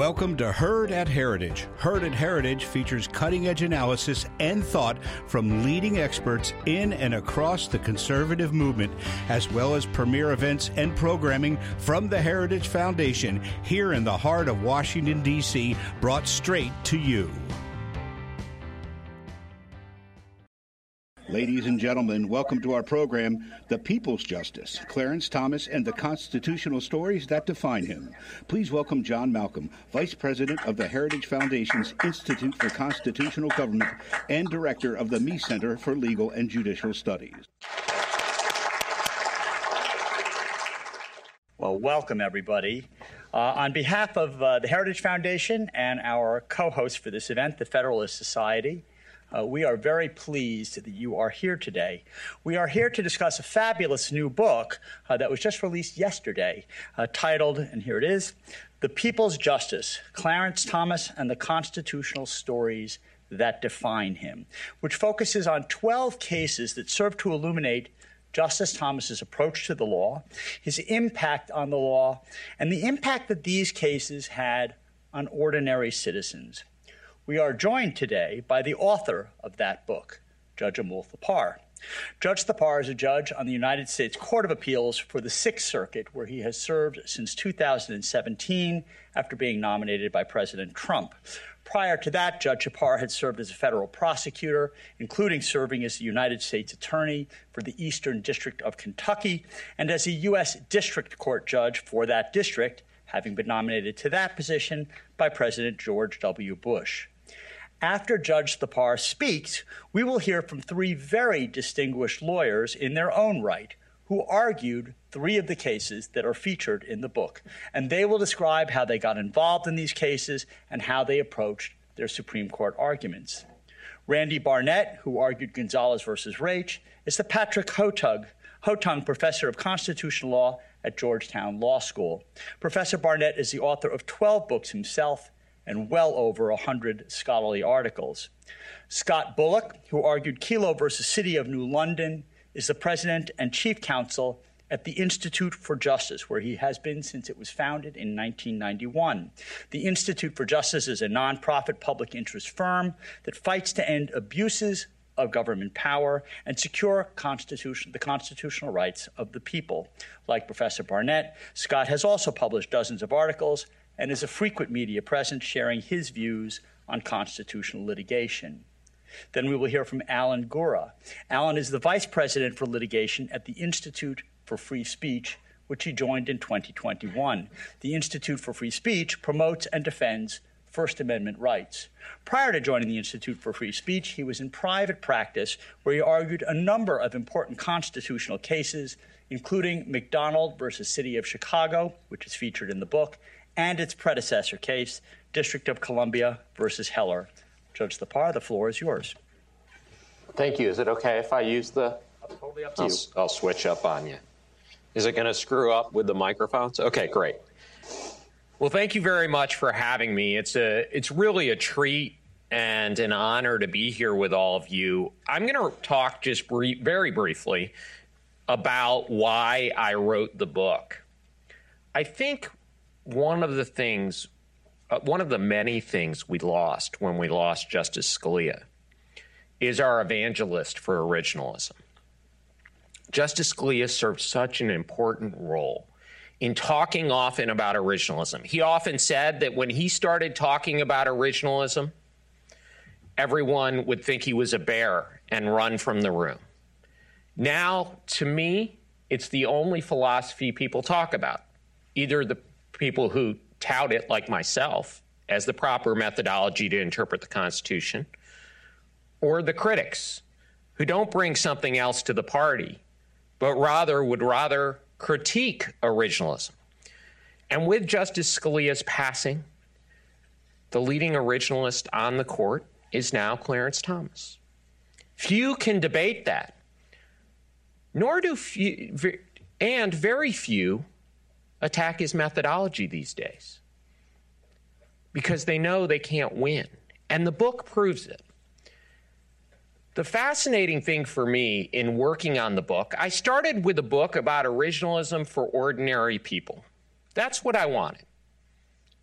Welcome to Heard at Heritage. Heard at Heritage features cutting edge analysis and thought from leading experts in and across the conservative movement, as well as premier events and programming from the Heritage Foundation here in the heart of Washington, D.C., brought straight to you. Ladies and gentlemen, welcome to our program, The People's Justice, Clarence Thomas and the Constitutional Stories That Define Him. Please welcome John Malcolm, Vice President of the Heritage Foundation's Institute for Constitutional Government and Director of the Meese Center for Legal and Judicial Studies. Well, welcome everybody. Uh, on behalf of uh, the Heritage Foundation and our co host for this event, the Federalist Society, uh, we are very pleased that you are here today. We are here to discuss a fabulous new book uh, that was just released yesterday, uh, titled, and here it is The People's Justice Clarence Thomas and the Constitutional Stories That Define Him, which focuses on 12 cases that serve to illuminate Justice Thomas's approach to the law, his impact on the law, and the impact that these cases had on ordinary citizens. We are joined today by the author of that book, Judge Amul Thapar. Judge Thapar is a judge on the United States Court of Appeals for the Sixth Circuit, where he has served since 2017 after being nominated by President Trump. Prior to that, Judge Thapar had served as a federal prosecutor, including serving as the United States Attorney for the Eastern District of Kentucky and as a U.S. District Court judge for that district, having been nominated to that position by President George W. Bush. After Judge Thapar speaks, we will hear from three very distinguished lawyers in their own right who argued three of the cases that are featured in the book. And they will describe how they got involved in these cases and how they approached their Supreme Court arguments. Randy Barnett, who argued Gonzales versus Raich, is the Patrick Hotug, Hotung Professor of Constitutional Law at Georgetown Law School. Professor Barnett is the author of 12 books himself and well over 100 scholarly articles. Scott Bullock, who argued Kelo versus City of New London, is the president and chief counsel at the Institute for Justice, where he has been since it was founded in 1991. The Institute for Justice is a nonprofit public interest firm that fights to end abuses of government power and secure constitution, the constitutional rights of the people. Like Professor Barnett, Scott has also published dozens of articles and is a frequent media presence sharing his views on constitutional litigation. Then we will hear from Alan Gura. Alan is the vice president for litigation at the Institute for Free Speech, which he joined in 2021. The Institute for Free Speech promotes and defends First Amendment rights. Prior to joining the Institute for Free Speech, he was in private practice where he argued a number of important constitutional cases, including McDonald versus City of Chicago, which is featured in the book, and its predecessor case, District of Columbia versus Heller. Judge Thapar, the floor is yours. Thank you. Is it okay if I use the? Totally up to I'll, you. I'll switch up on you. Is it going to screw up with the microphones? Okay, great. Well, thank you very much for having me. It's a it's really a treat and an honor to be here with all of you. I'm going to talk just brief, very briefly about why I wrote the book. I think one of the things, uh, one of the many things we lost when we lost Justice Scalia is our evangelist for originalism. Justice Scalia served such an important role in talking often about originalism. He often said that when he started talking about originalism, everyone would think he was a bear and run from the room. Now, to me, it's the only philosophy people talk about. Either the people who tout it, like myself, as the proper methodology to interpret the Constitution, or the critics who don't bring something else to the party, but rather would rather critique originalism. And with Justice Scalia's passing, the leading originalist on the court is now Clarence Thomas. Few can debate that, nor do few, and very few attack his methodology these days because they know they can't win. And the book proves it. The fascinating thing for me in working on the book, I started with a book about originalism for ordinary people. That's what I wanted.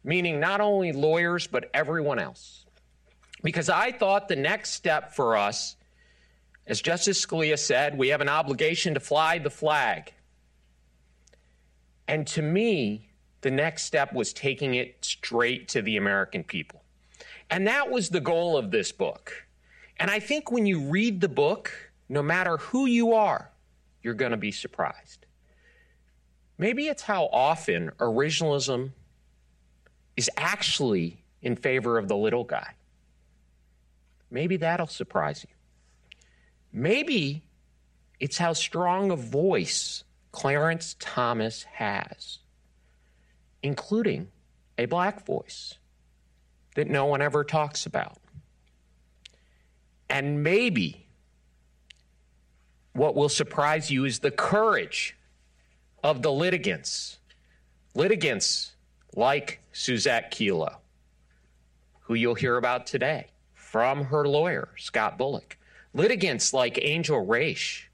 meaning not only lawyers, but everyone else. Because I thought the next step for us, as Justice Scalia said, we have an obligation to fly the flag. And to me, the next step was taking it straight to the American people. And that was the goal of this book. And I think when you read the book, no matter who you are, you're going to be surprised. Maybe it's how often originalism is actually in favor of the little guy. Maybe that'll surprise you. Maybe it's how strong a voice Clarence Thomas has, including a black voice that no one ever talks about. And maybe what will surprise you is the courage of the litigants. Litigants like Suzette Kelo, who you'll hear about today from her lawyer, Scott Bullock. Litigants like Angel Raich,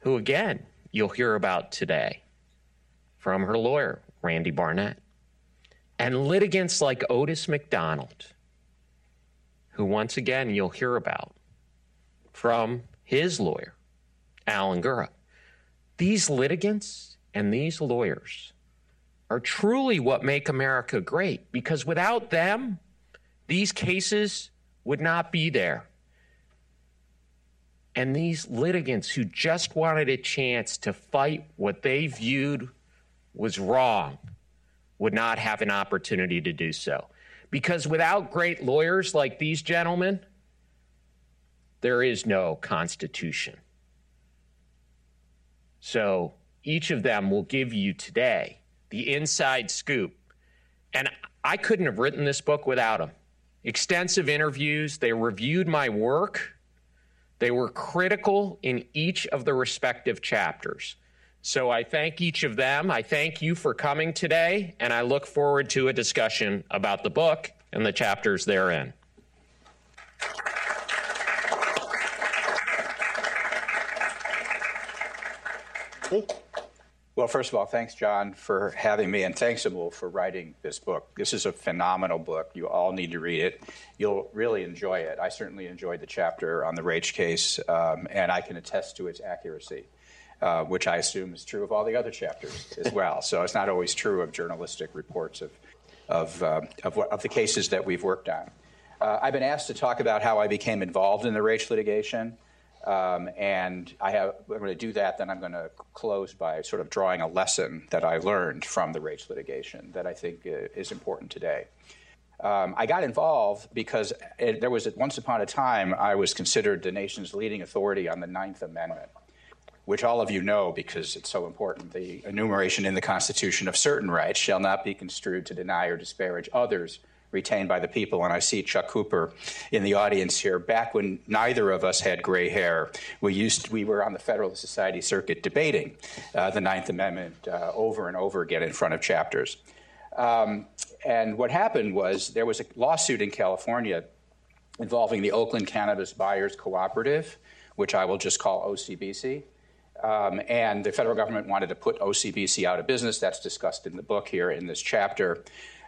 who again you'll hear about today from her lawyer, Randy Barnett. And litigants like Otis McDonald, who once again you'll hear about from his lawyer, Alan Gura. These litigants and these lawyers are truly what make America great because without them, these cases would not be there. And these litigants who just wanted a chance to fight what they viewed was wrong would not have an opportunity to do so. Because without great lawyers like these gentlemen, there is no Constitution. So each of them will give you today the inside scoop. And I couldn't have written this book without them. Extensive interviews, they reviewed my work, they were critical in each of the respective chapters. So I thank each of them. I thank you for coming today, and I look forward to a discussion about the book and the chapters therein. Well, first of all, thanks, John, for having me, and thanks, Amul, for writing this book. This is a phenomenal book. You all need to read it. You'll really enjoy it. I certainly enjoyed the chapter on the Raich case, um, and I can attest to its accuracy. Uh, which I assume is true of all the other chapters as well. So it's not always true of journalistic reports of, of, uh, of, of, the cases that we've worked on. Uh, I've been asked to talk about how I became involved in the Raich litigation. Um, and I have, I'm going to do that, then I'm going to close by sort of drawing a lesson that I learned from the Raich litigation that I think uh, is important today. Um, I got involved because it, there was, once upon a time, I was considered the nation's leading authority on the Ninth Amendment which all of you know because it's so important. The enumeration in the Constitution of certain rights shall not be construed to deny or disparage others retained by the people. And I see Chuck Cooper in the audience here. Back when neither of us had gray hair, we used we were on the Federalist Society circuit debating uh, the Ninth Amendment uh, over and over again in front of chapters. Um, and what happened was there was a lawsuit in California involving the Oakland Cannabis Buyers Cooperative, which I will just call OCBC. Um, and the federal government wanted to put OCBC out of business. That's discussed in the book here in this chapter.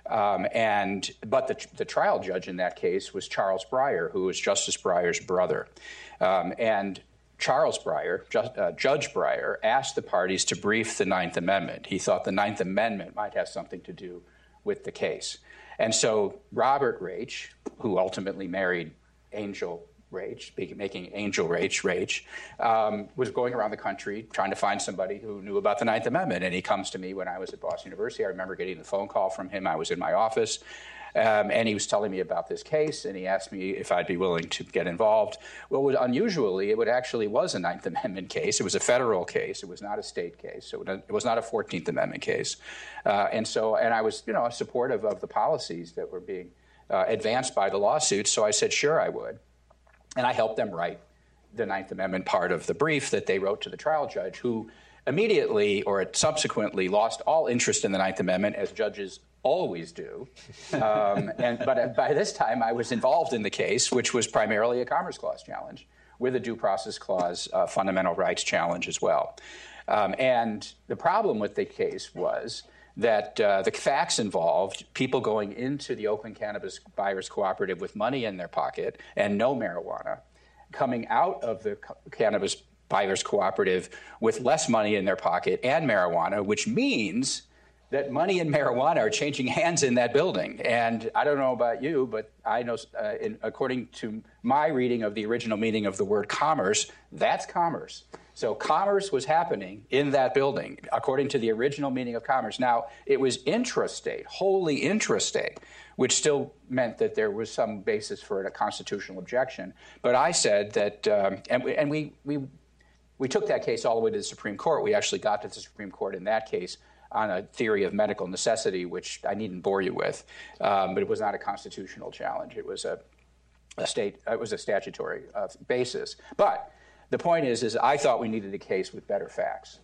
Um, and but the, the, trial judge in that case was Charles Breyer, who was Justice Breyer's brother. Um, and Charles Breyer, uh, Judge Breyer, asked the parties to brief the Ninth Amendment. He thought the Ninth Amendment might have something to do with the case. And so Robert Raich, who ultimately married Angel Raich, making Angel Raich, Raich, um, was going around the country trying to find somebody who knew about the Ninth Amendment. And he comes to me when I was at Boston University. I remember getting the phone call from him. I was in my office. Um, and he was telling me about this case, and he asked me if I'd be willing to get involved. Well, was, unusually, it would actually was a Ninth Amendment case. It was a federal case. It was not a state case. So it was not a Fourteenth Amendment case. Uh, and so, and I was, you know, supportive of the policies that were being uh, advanced by the lawsuit. So I said, sure, I would. And I helped them write the Ninth Amendment part of the brief that they wrote to the trial judge, who immediately or subsequently lost all interest in the Ninth Amendment, as judges always do. Um, and, but by this time, I was involved in the case, which was primarily a Commerce Clause challenge with a Due Process Clause uh, fundamental rights challenge as well. Um, and the problem with the case was that uh, the facts involved people going into the Oakland Cannabis Buyers Cooperative with money in their pocket and no marijuana, coming out of the co- Cannabis Buyers Cooperative with less money in their pocket and marijuana, which means that money and marijuana are changing hands in that building. And I don't know about you, but I know, uh, in, according to my reading of the original meaning of the word commerce, that's commerce. So commerce was happening in that building, according to the original meaning of commerce. Now, it was intrastate, wholly intrastate, which still meant that there was some basis for a constitutional objection. But I said that, um, and, we, and we, we, we took that case all the way to the Supreme Court. We actually got to the Supreme Court in that case on a theory of medical necessity, which I needn't bore you with, um, but it was not a constitutional challenge. It was a, a state, it was a statutory uh, basis. But the point is, is I thought we needed a case with better facts.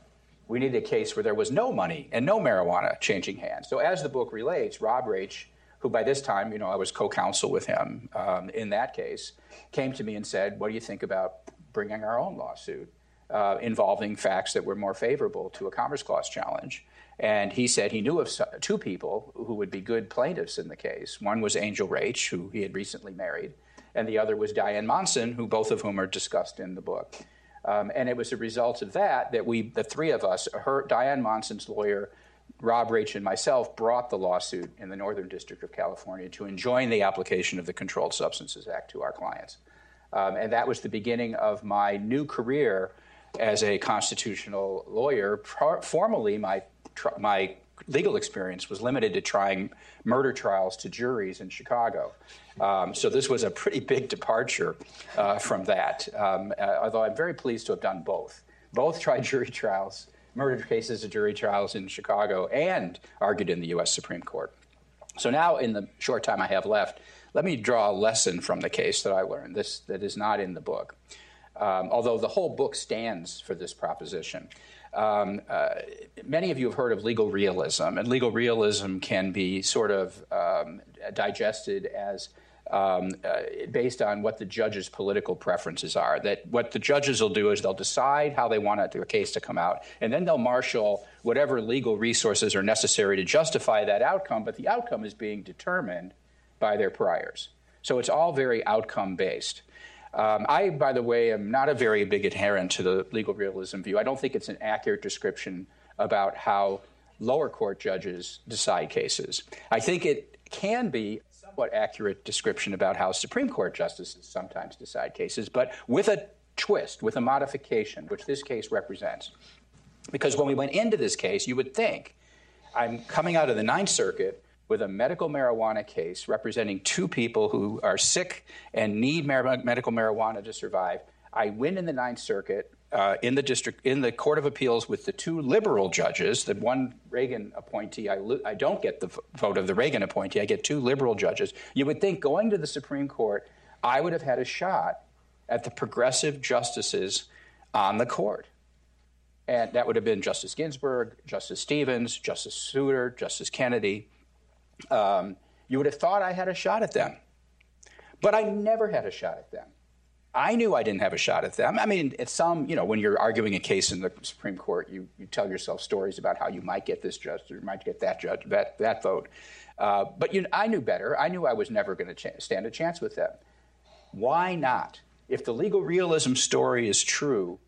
We needed a case where there was no money and no marijuana changing hands. So as the book relates, Rob Raich, who by this time, you know, I was co-counsel with him um, in that case, came to me and said, "What do you think about bringing our own lawsuit uh, involving facts that were more favorable to a Commerce Clause challenge?" And he said he knew of two people who would be good plaintiffs in the case. One was Angel Raich, who he had recently married, and the other was Diane Monson, who both of whom are discussed in the book. Um, and it was a result of that that we, the three of us, her, Diane Monson's lawyer, Rob Raich, and myself, brought the lawsuit in the Northern District of California to enjoin the application of the Controlled Substances Act to our clients. Um, and that was the beginning of my new career as a constitutional lawyer. Pro- formally, my, my legal experience was limited to trying murder trials to juries in Chicago. Um, so this was a pretty big departure uh, from that, um, uh, although I'm very pleased to have done both. Both tried jury trials, murder cases of jury trials in Chicago, and argued in the U.S. Supreme Court. So now, in the short time I have left, let me draw a lesson from the case that I learned, this that is not in the book. Um, although the whole book stands for this proposition. Um, uh, many of you have heard of legal realism, and legal realism can be sort of um, digested as um, uh, based on what the judge's political preferences are. That what the judges will do is they'll decide how they want a case to come out, and then they'll marshal whatever legal resources are necessary to justify that outcome, but the outcome is being determined by their priors. So it's all very outcome based. Um, I, by the way, am not a very big adherent to the legal realism view. I don't think it's an accurate description about how lower court judges decide cases. I think it can be a somewhat accurate description about how Supreme Court justices sometimes decide cases, but with a twist, with a modification, which this case represents. Because when we went into this case, you would think I'm coming out of the Ninth Circuit with a medical marijuana case representing two people who are sick and need mar- medical marijuana to survive. I win in the Ninth Circuit uh, in the district in the Court of Appeals with the two liberal judges. The one Reagan appointee, I, lo- I don't get the vote of the Reagan appointee. I get two liberal judges. You would think going to the Supreme Court, I would have had a shot at the progressive justices on the court. And that would have been Justice Ginsburg, Justice Stevens, Justice Souter, Justice Kennedy um, you would have thought I had a shot at them. But I never had a shot at them. I knew I didn't have a shot at them. I mean, it's some, you know, when you're arguing a case in the Supreme Court, you, you tell yourself stories about how you might get this judge or you might get that judge, that, that vote. Uh, but you, I knew better. I knew I was never going to ch- stand a chance with them. Why not? If the legal realism story is true,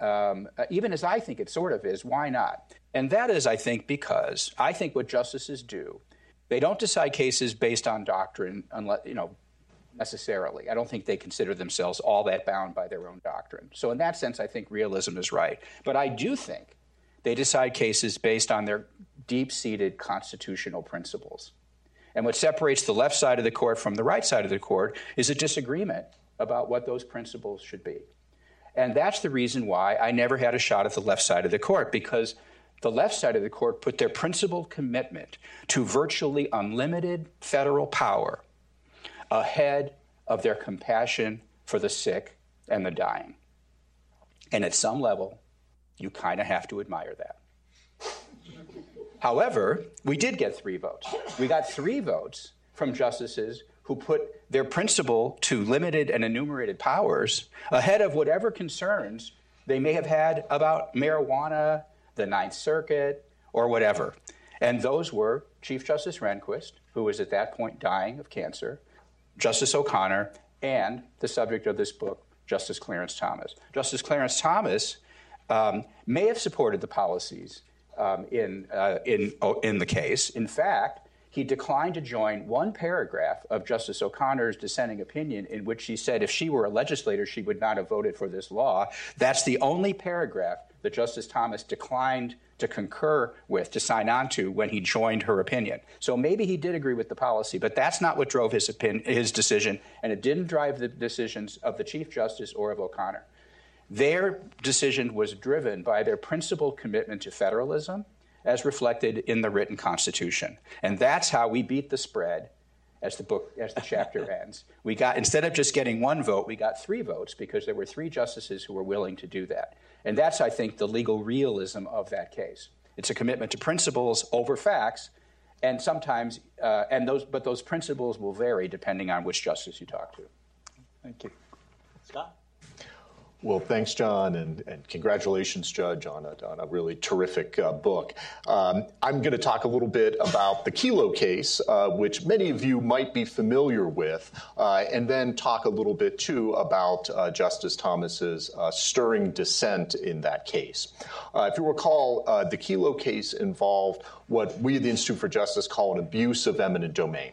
um, uh, even as I think it sort of is, why not? And that is, I think, because I think what justices do they don't decide cases based on doctrine, unless you know necessarily. I don't think they consider themselves all that bound by their own doctrine. So in that sense, I think realism is right. But I do think they decide cases based on their deep-seated constitutional principles. And what separates the left side of the court from the right side of the court is a disagreement about what those principles should be. And that's the reason why I never had a shot at the left side of the court, because the left side of the court put their principal commitment to virtually unlimited federal power ahead of their compassion for the sick and the dying. And at some level, you kind of have to admire that. However, we did get three votes. We got three votes from justices who put their principle to limited and enumerated powers ahead of whatever concerns they may have had about marijuana the Ninth Circuit, or whatever. And those were Chief Justice Rehnquist, who was at that point dying of cancer, Justice O'Connor, and the subject of this book, Justice Clarence Thomas. Justice Clarence Thomas um, may have supported the policies um, in, uh, in, oh, in the case. In fact, he declined to join one paragraph of Justice O'Connor's dissenting opinion in which she said if she were a legislator, she would not have voted for this law. That's the only paragraph that Justice Thomas declined to concur with, to sign on to when he joined her opinion. So maybe he did agree with the policy, but that's not what drove his, opinion, his decision, and it didn't drive the decisions of the Chief Justice or of O'Connor. Their decision was driven by their principled commitment to federalism as reflected in the written Constitution. And that's how we beat the spread as the book as the chapter ends. We got instead of just getting one vote, we got three votes because there were three justices who were willing to do that. And that's I think the legal realism of that case. It's a commitment to principles over facts, and sometimes uh, and those but those principles will vary depending on which justice you talk to. Thank you. Scott? Well, thanks, John, and, and congratulations, Judge, on a, on a really terrific uh, book. Um, I'm going to talk a little bit about the Kelo case, uh, which many of you might be familiar with, uh, and then talk a little bit, too, about uh, Justice Thomas's uh, stirring dissent in that case. Uh, if you recall, the Kelo case involved what we at the Institute for Justice call an abuse of eminent domain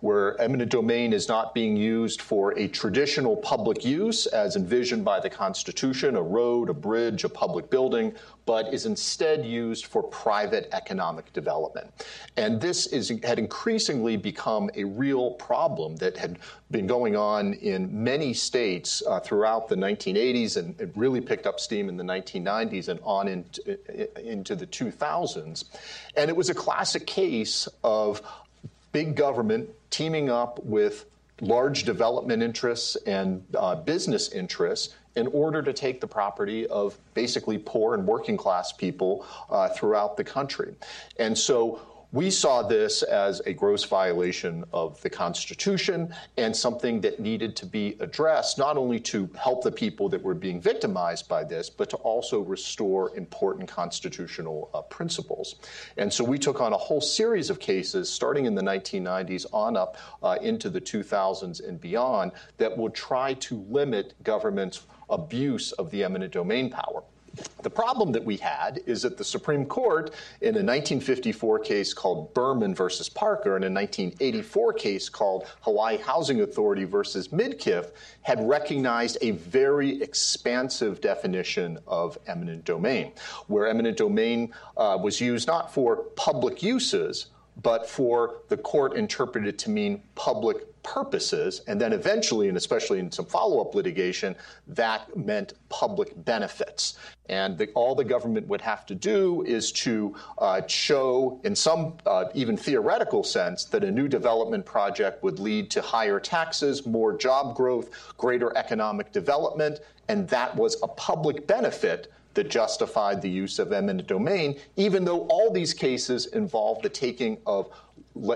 where eminent domain is not being used for a traditional public use as envisioned by the Constitution, a road, a bridge, a public building, but is instead used for private economic development. And this is, had increasingly become a real problem that had been going on in many states uh, throughout the 1980s, and it really picked up steam in the 1990s and on into, into the 2000s. And it was a classic case of big government teaming up with large development interests and uh, business interests in order to take the property of basically poor and working class people uh, throughout the country. And so we saw this as a gross violation of the Constitution and something that needed to be addressed, not only to help the people that were being victimized by this, but to also restore important constitutional uh, principles. And so we took on a whole series of cases, starting in the 1990s on up uh, into the 2000s and beyond, that would try to limit government's abuse of the eminent domain power. The problem that we had is that the Supreme Court, in a 1954 case called Berman versus Parker and a 1984 case called Hawaii Housing Authority versus Midkiff, had recognized a very expansive definition of eminent domain, where eminent domain uh, was used not for public uses, but for the court interpreted to mean public purposes, and then eventually, and especially in some follow up litigation, that meant public benefits. And the, all the government would have to do is to uh, show, in some uh, even theoretical sense, that a new development project would lead to higher taxes, more job growth, greater economic development, and that was a public benefit that justified the use of eminent domain, even though all these cases involve the taking of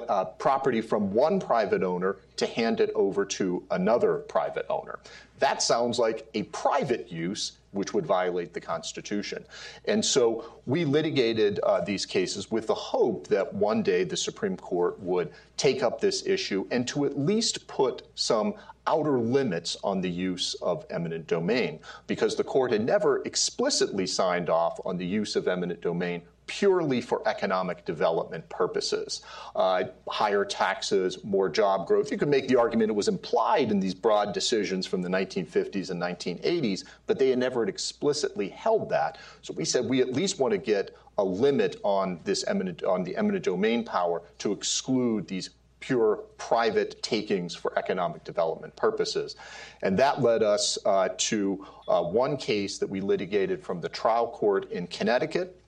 uh, property from one private owner to hand it over to another private owner. That sounds like a private use, which would violate the Constitution. And so we litigated uh, these cases with the hope that one day the Supreme Court would take up this issue and to at least put some outer limits on the use of eminent domain, because the court had never explicitly signed off on the use of eminent domain purely for economic development purposes. Uh, higher taxes, more job growth. You could make the argument it was implied in these broad decisions from the 1950s and 1980s, but they had never explicitly held that. So we said we at least want to get a limit on this eminent on the eminent domain power to exclude these pure private takings for economic development purposes. And that led us uh, to uh, one case that we litigated from the trial court in Connecticut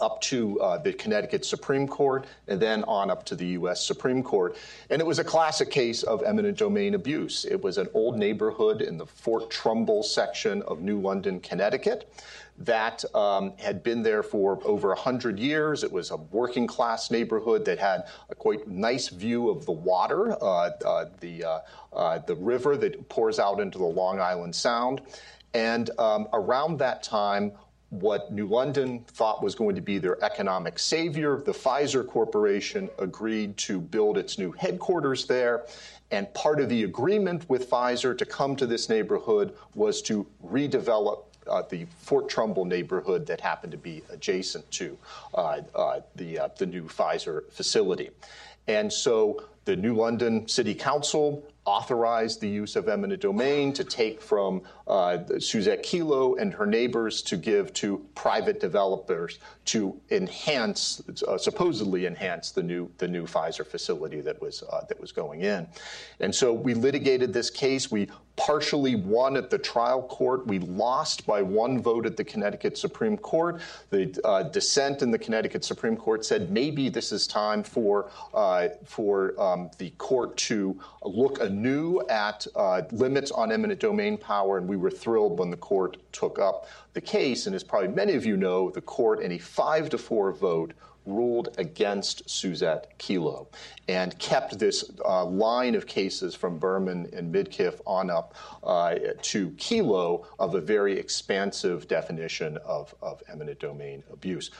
up to uh, the Connecticut Supreme Court and then on up to the U.S. Supreme Court. And it was a classic case of eminent domain abuse. It was an old neighborhood in the Fort Trumbull section of New London, Connecticut. That um, had been there for over 100 years. It was a working class neighborhood that had a quite nice view of the water, uh, uh, the, uh, uh, the river that pours out into the Long Island Sound. And um, around that time, what New London thought was going to be their economic savior. The Pfizer Corporation agreed to build its new headquarters there. And part of the agreement with Pfizer to come to this neighborhood was to redevelop uh, the Fort Trumbull neighborhood that happened to be adjacent to uh, uh, the, uh, the new Pfizer facility. And so the New London City Council authorized the use of eminent domain to take from uh, Suzette Kelo and her neighbors to give to private developers to enhance, uh, supposedly enhance the new the new Pfizer facility that was uh, that was going in. And so we litigated this case. We partially won at the trial court. We lost by one vote at the Connecticut Supreme Court. The uh, dissent in the Connecticut Supreme Court said maybe this is time for uh, for um, the court to look anew at uh, limits on eminent domain power, and we were thrilled when the court took up the case. And as probably many of you know, the court, in a five to four vote, ruled against Suzette Kelo and kept this uh, line of cases from Berman and Midkiff on up uh, to Kelo of a very expansive definition of, of eminent domain abuse.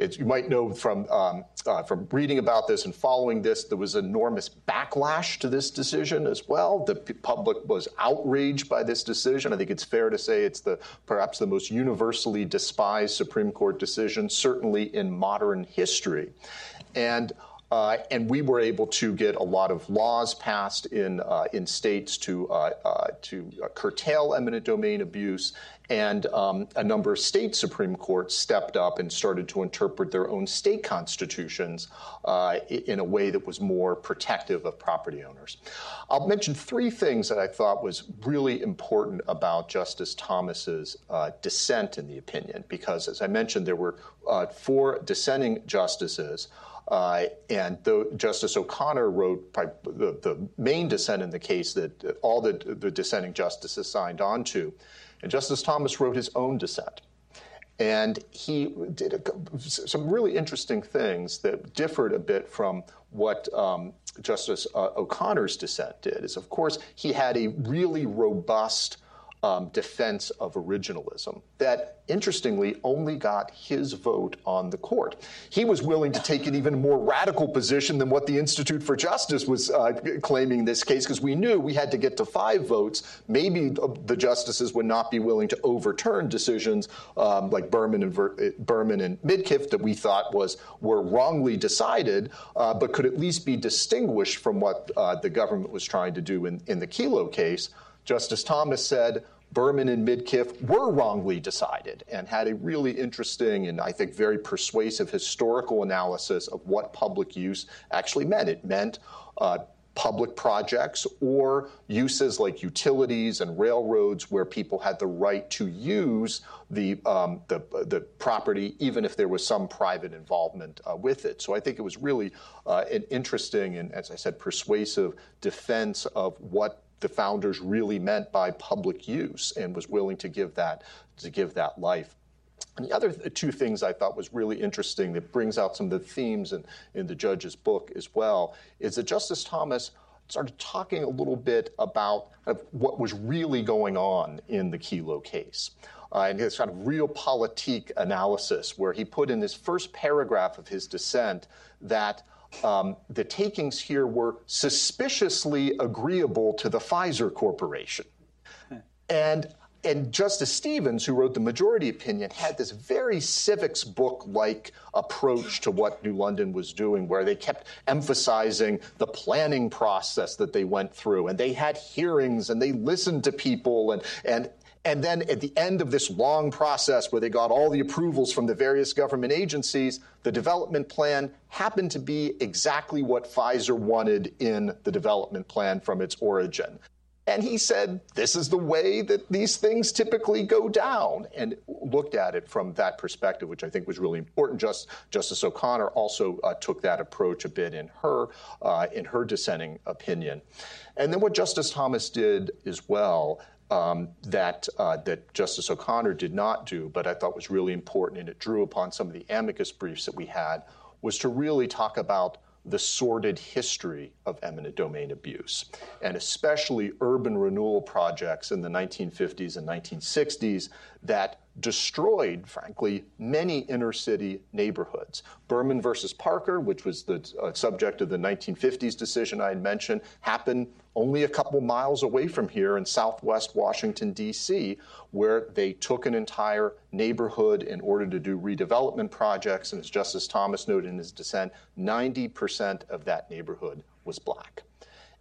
It's, you might know from um, uh, from reading about this and following this, there was enormous backlash to this decision as well. The public was outraged by this decision. I think it's fair to say it's the perhaps the most universally despised Supreme Court decision, certainly in modern history, and. Uh, and we were able to get a lot of laws passed in uh, in states to uh, uh to uh, curtail eminent domain abuse, and um, a number of state Supreme Courts stepped up and started to interpret their own state constitutions uh, in a way that was more protective of property owners. I'll mention three things that I thought was really important about Justice Thomas's dissent in the opinion, because as I mentioned, there were four dissenting justices. Uh, and though Justice O'Connor wrote the, the, main dissent in the case that all the, the dissenting justices signed on to, and Justice Thomas wrote his own dissent. And he did a, some really interesting things that differed a bit from what um, Justice uh, O'Connor's dissent did. Is, of course, he had a really robust um, defense of originalism that, interestingly, only got his vote on the court. He was willing to take an even more radical position than what the Institute for Justice was uh, claiming in this case, because we knew we had to get to five votes. Maybe the justices would not be willing to overturn decisions um, like Berman and, Ver- Berman and Midkiff that we thought was were wrongly decided, uh, but could at least be distinguished from what uh, the government was trying to do in, in the Kelo case. Justice Thomas said Berman and Midkiff were wrongly decided and had a really interesting and I think very persuasive historical analysis of what public use actually meant. It meant uh, public projects or uses like utilities and railroads where people had the right to use the, um, the, the, property even if there was some private involvement uh, with it. So I think it was really uh, an interesting and, as I said, persuasive defense of what the founders really meant by public use and was willing to give that to give that life. And the other two things I thought was really interesting that brings out some of the themes in, in the judge's book as well is that Justice Thomas started talking a little bit about what was really going on in the Kelo case. Uh, and his kind of realpolitik analysis, where he put in this first paragraph of his dissent that um, the takings here were suspiciously agreeable to the Pfizer Corporation. And and Justice Stevens, who wrote the majority opinion, had this very civics book like approach to what New London was doing, where they kept emphasizing the planning process that they went through. And they had hearings and they listened to people. And, and and then at the end of this long process where they got all the approvals from the various government agencies, the development plan happened to be exactly what Pfizer wanted in the development plan from its origin. And he said, This is the way that these things typically go down, and looked at it from that perspective, which I think was really important. Just, Justice O'Connor also uh, took that approach a bit in her, uh, in her dissenting opinion. And then what Justice Thomas did as well um, that uh, that Justice O'Connor did not do, but I thought was really important, and it drew upon some of the amicus briefs that we had, was to really talk about the sordid history of eminent domain abuse, and especially urban renewal projects in the 1950s and 1960s that destroyed, frankly, many inner city neighborhoods. Berman versus Parker, which was the uh, subject of the 1950s decision I had mentioned, happened only a couple miles away from here in southwest Washington, D.C., where they took an entire neighborhood in order to do redevelopment projects. And as Justice Thomas noted in his dissent, 90% of that neighborhood was black.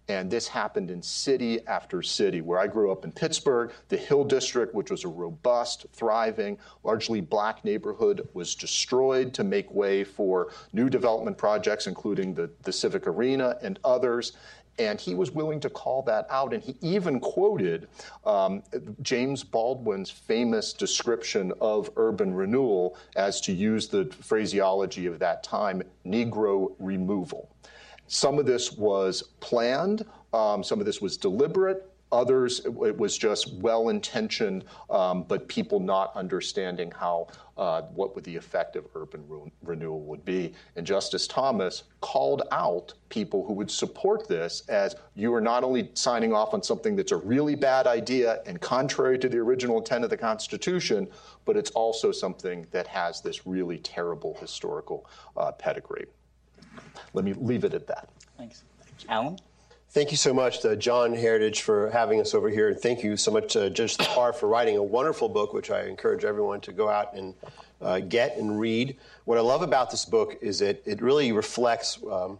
And this happened in city after city. Where I grew up in Pittsburgh, the Hill District, which was a robust, thriving, largely black neighborhood, was destroyed to make way for new development projects, including the, the Civic Arena and others. And he was willing to call that out. And he even quoted um, James Baldwin's famous description of urban renewal as to use the phraseology of that time Negro removal. Some of this was planned, um, some of this was deliberate. Others, it was just well intentioned, um, but people not understanding how uh, what would the effect of urban re- renewal would be. And Justice Thomas called out people who would support this as you are not only signing off on something that's a really bad idea and contrary to the original intent of the Constitution, but it's also something that has this really terrible historical uh, pedigree. Let me leave it at that. Thanks. Alan? Thank you so much to John Heritage for having us over here. And thank you so much to Judge Thapar for writing a wonderful book, which I encourage everyone to go out and uh, get and read. What I love about this book is that it really reflects um,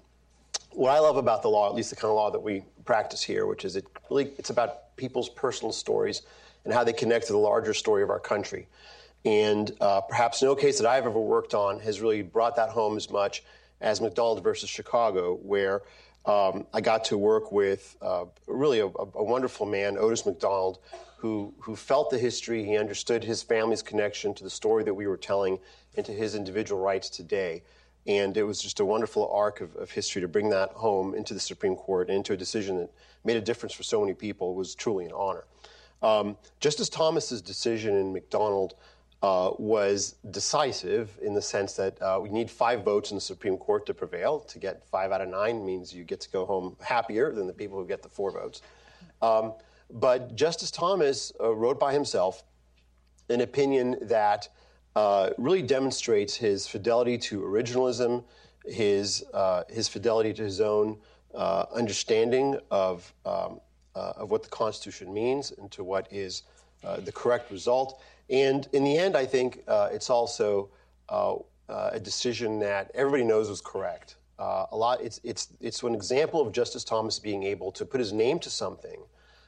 what I love about the law, at least the kind of law that we practice here, which is it really it's about people's personal stories and how they connect to the larger story of our country. And uh, perhaps no case that I've ever worked on has really brought that home as much as McDonald versus Chicago, where um, I got to work with uh, really a, a, wonderful man, Otis McDonald, who, who felt the history. He understood his family's connection to the story that we were telling and to his individual rights today. And it was just a wonderful arc of, of history to bring that home into the Supreme Court and into a decision that made a difference for so many people it was truly an honor. Um, Justice Thomas's decision in McDonald uh, was decisive in the sense that uh, we need five votes in the Supreme Court to prevail. To get five out of nine means you get to go home happier than the people who get the four votes. Um, but Justice Thomas uh, wrote by himself an opinion that uh, really demonstrates his fidelity to originalism, his, uh, his fidelity to his own understanding of, um, of what the Constitution means and to what is the correct result. And in the end, I think uh, it's also uh, uh, a decision that everybody knows was correct. Uh, a lot, it's, it's, it's an example of Justice Thomas being able to put his name to something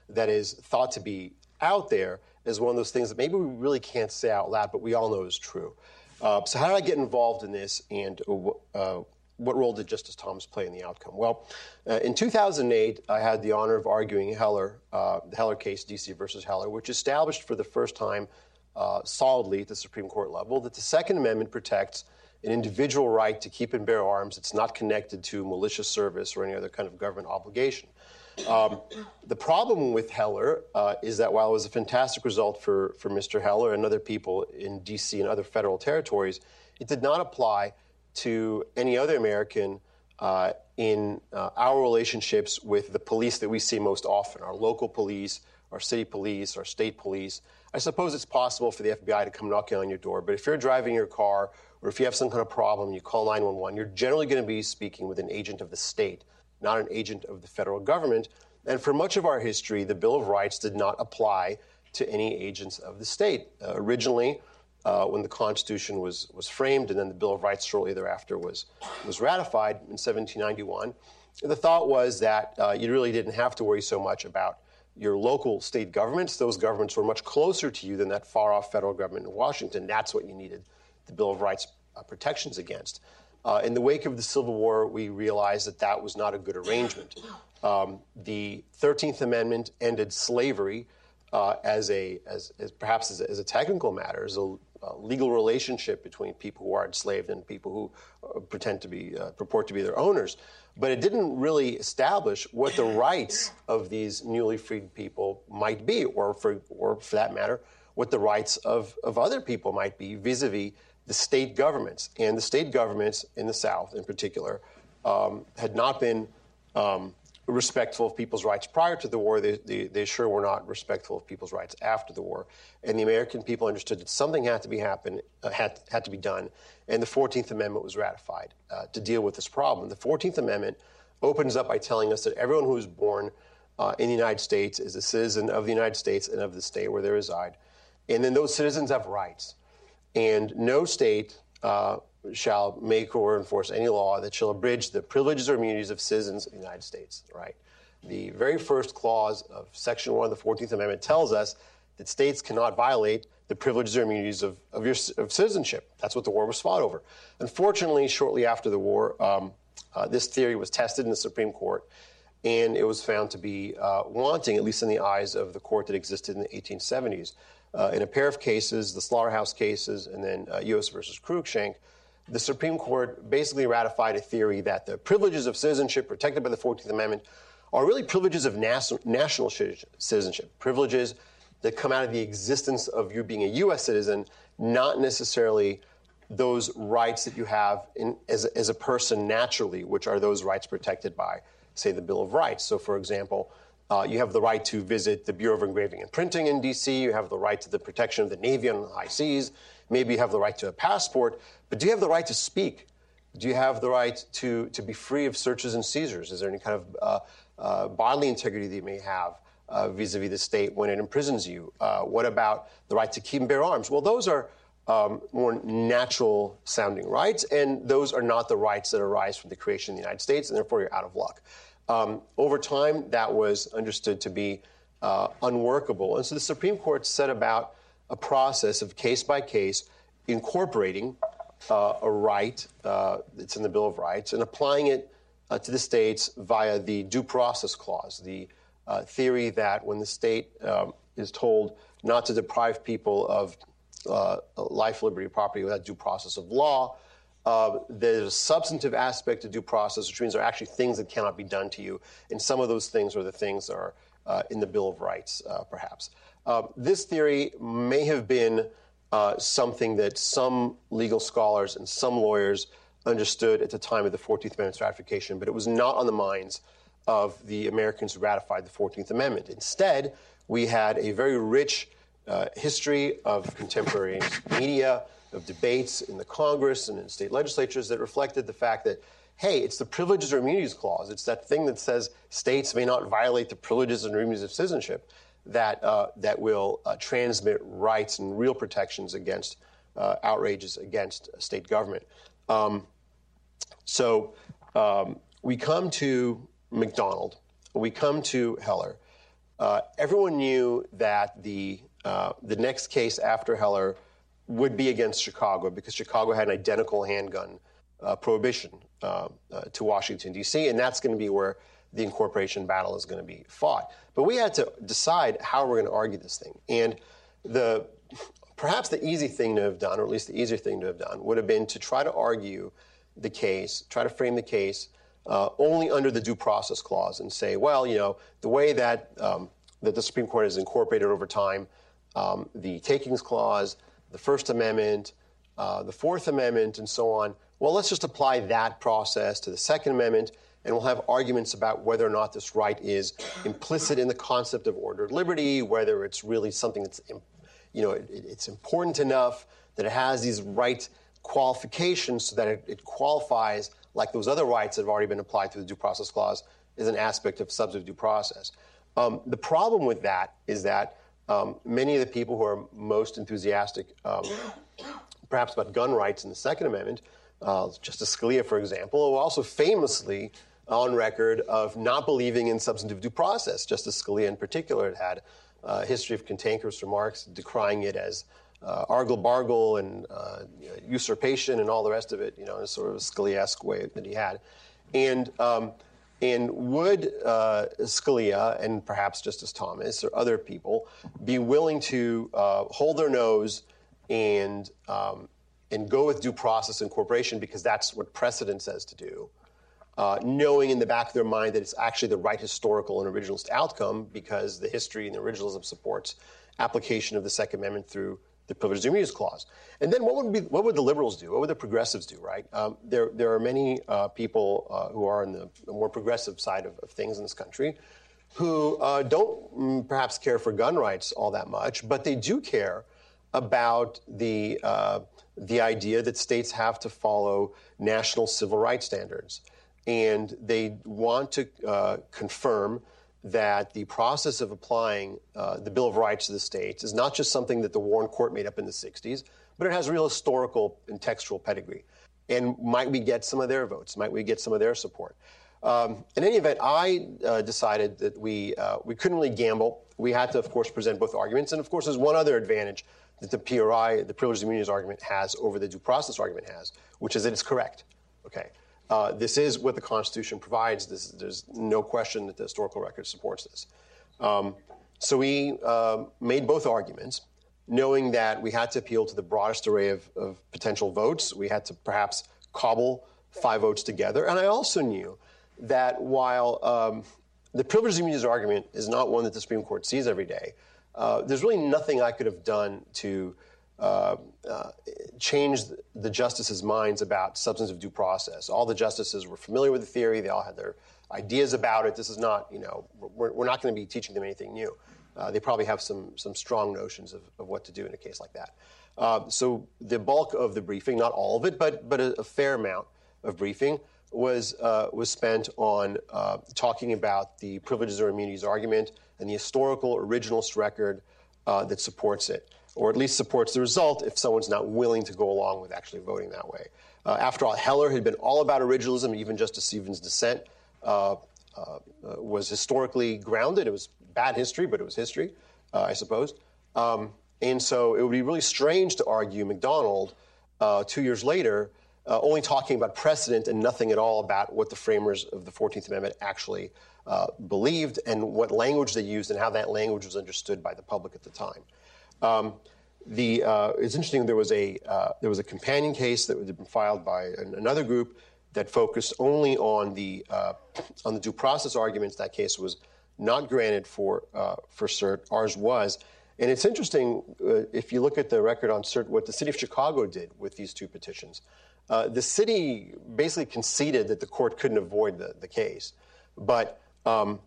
that is thought to be out there as one of those things that maybe we really can't say out loud, but we all know is true. Uh, so, how did I get involved in this, and what role did Justice Thomas play in the outcome? Well, uh, in 2008, I had the honor of arguing Heller, uh, the Heller case, DC versus Heller, which established for the first time uh, solidly at the Supreme Court level that the Second Amendment protects an individual right to keep and bear arms. It's not connected to militia service or any other kind of government obligation. Um, the problem with Heller uh, is that while it was a fantastic result for, for Mr. Heller and other people in D.C. and other federal territories, it did not apply to any other American uh, in uh, our relationships with the police that we see most often our local police, our city police, our state police. I suppose it's possible for the FBI to come knocking on your door, but if you're driving your car or if you have some kind of problem, you call 911, you're generally going to be speaking with an agent of the state, not an agent of the federal government. And for much of our history, the Bill of Rights did not apply to any agents of the state. Uh, originally, uh, when the Constitution was, was framed and then the Bill of Rights shortly thereafter was, was ratified in 1791, the thought was that uh, you really didn't have to worry so much about your local state governments. Those governments were much closer to you than that far off federal government in Washington. That's what you needed the Bill of Rights uh, protections against. Uh, in the wake of the Civil War, we realized that that was not a good arrangement. Um, the 13th Amendment ended slavery uh, as a, as, as perhaps as a, as a, technical matter, as a, a, legal relationship between people who are enslaved and people who uh, pretend to be, uh, purport to be their owners but it didn't really establish what the rights of these newly freed people might be, or for, or for that matter, what the rights of, of other people might be vis a vis the state governments. And the state governments in the South, in particular, um, had not been um, respectful of people's rights prior to the war, they, they, they, sure were not respectful of people's rights after the war. And the American people understood that something had to be happen, uh, had, had to be done, and the 14th Amendment was ratified uh, to deal with this problem. The 14th Amendment opens up by telling us that everyone who is born uh, in the United States is a citizen of the United States and of the state where they reside. And then those citizens have rights. And no state uh, shall make or enforce any law that shall abridge the privileges or immunities of citizens of the United States, right? The very first clause of Section 1 of the 14th Amendment tells us that states cannot violate the privileges or immunities of, of your of citizenship. That's what the war was fought over. Unfortunately, shortly after the war, um, uh, this theory was tested in the Supreme Court, and it was found to be uh, wanting, at least in the eyes of the court that existed in the 1870s. Uh, in a pair of cases, the Slaughterhouse cases and then U.S. Uh, versus Cruikshank, the Supreme Court basically ratified a theory that the privileges of citizenship protected by the 14th Amendment are really privileges of nas- national citizenship, privileges that come out of the existence of you being a U.S. citizen, not necessarily those rights that you have in, as, as a person naturally, which are those rights protected by, say, the Bill of Rights. So, for example, uh, you have the right to visit the Bureau of Engraving and Printing in D.C. You have the right to the protection of the Navy on the high seas. Maybe you have the right to a passport. But do you have the right to speak? Do you have the right to, to be free of searches and seizures? Is there any kind of uh, uh, bodily integrity that you may have vis a vis the state when it imprisons you? Uh, what about the right to keep and bear arms? Well, those are um, more natural sounding rights, and those are not the rights that arise from the creation of the United States, and therefore you're out of luck. Um, over time, that was understood to be uh, unworkable. And so the Supreme Court set about a process of case by case incorporating uh, a right uh, that's in the Bill of Rights and applying it uh, to the states via the due process clause, the uh, theory that when the state um, is told not to deprive people of uh, life, liberty, property without due process of law, uh, there's a substantive aspect to due process, which means there are actually things that cannot be done to you. And some of those things are the things that are in the Bill of Rights, perhaps. Uh, this theory may have been uh, something that some legal scholars and some lawyers understood at the time of the 14th Amendment's ratification, but it was not on the minds of the Americans who ratified the 14th Amendment. Instead, we had a very rich uh, history of contemporary media of debates in the Congress and in state legislatures that reflected the fact that, hey, it's the Privileges or Immunities Clause. It's that thing that says states may not violate the privileges and immunities of citizenship that, uh, that will uh, transmit rights and real protections against uh, outrages against state government. Um, so um, we come to McDonald, we come to Heller. Uh, everyone knew that the, uh, the next case after Heller would be against Chicago because Chicago had an identical handgun uh, prohibition to Washington, D.C., and that's going to be where the incorporation battle is going to be fought. But we had to decide how we're going to argue this thing. And the perhaps the easy thing to have done, or at least the easier thing to have done, would have been to try to argue the case, try to frame the case uh, only under the due process clause and say, well, you know, the way that um, that the Supreme Court has incorporated over time um, the takings clause, the First Amendment, uh, the Fourth Amendment, and so on. Well, let's just apply that process to the Second Amendment, and we'll have arguments about whether or not this right is implicit in the concept of ordered liberty, whether it's really something that's, you know, it, it's important enough that it has these right qualifications so that it, it, qualifies like those other rights that have already been applied through the due process clause is an aspect of substantive due process. Um, the problem with that is that um, many of the people who are most enthusiastic, um, perhaps about gun rights in the Second Amendment, uh, Justice Scalia, for example, were also famously on record of not believing in substantive due process. Justice Scalia, in particular, had had a history of cantankerous remarks decrying it as uh, argle bargle and uh, usurpation and all the rest of it, you know, in a sort of Scalia-esque way that he had. And um, and would uh, Scalia and perhaps Justice Thomas or other people be willing to uh, hold their nose and um, and go with due process incorporation because that's what precedent says to do, uh, knowing in the back of their mind that it's actually the right historical and originalist outcome because the history and the originalism supports application of the Second Amendment through the Privileged Immunities Clause. And then what would, be, what would the liberals do? What would the progressives do, right? Um, there, there are many uh, people uh, who are on the, more progressive side of, of, things in this country who uh, don't mm, perhaps care for gun rights all that much, but they do care about the, uh, the idea that states have to follow national civil rights standards. And they want to uh, confirm that the process of applying uh, the Bill of Rights to the states is not just something that the Warren Court made up in the 60s, but it has real historical and textual pedigree. And might we get some of their votes? Might we get some of their support? Um, in any event, I uh, decided that we, uh, we couldn't really gamble. We had to, of course, present both arguments. And of course, there's one other advantage that the PRI, the privileged immunities argument, has over the due process argument has, which is that it's correct. Okay. Uh, this is what the Constitution provides. This, there's no question that the historical record supports this. Um, so we uh, made both arguments, knowing that we had to appeal to the broadest array of, of potential votes. We had to perhaps cobble five votes together. And I also knew that while um, the privileged immunities argument is not one that the Supreme Court sees every day, uh, there's really nothing I could have done to uh, uh, changed the justices' minds about substantive due process. All the justices were familiar with the theory; they all had their ideas about it. This is not, you know, we're, we're not going to be teaching them anything new. Uh, they probably have some some strong notions of, of what to do in a case like that. Uh, so the bulk of the briefing, not all of it, but but a, a fair amount of briefing was uh, was spent on uh, talking about the privileges or immunities argument and the historical originalist record that supports it or at least supports the result if someone's not willing to go along with actually voting that way. Uh, after all, Heller had been all about originalism, even Justice Stevens' dissent uh, uh, was historically grounded. It was bad history, but it was history, uh, I suppose. Um, and so it would be really strange to argue McDonald uh, two years later. Uh, only talking about precedent and nothing at all about what the framers of the 14th Amendment actually believed and what language they used and how that language was understood by the public at the time. Um, the, uh, it's interesting. There was a uh, there was a companion case that had been filed by an, another group that focused only on the uh, on the due process arguments. That case was not granted for uh, for cert. Ours was, and it's interesting uh, if you look at the record on cert. What the city of Chicago did with these two petitions, uh, the city basically conceded that the court couldn't avoid the the case, but um,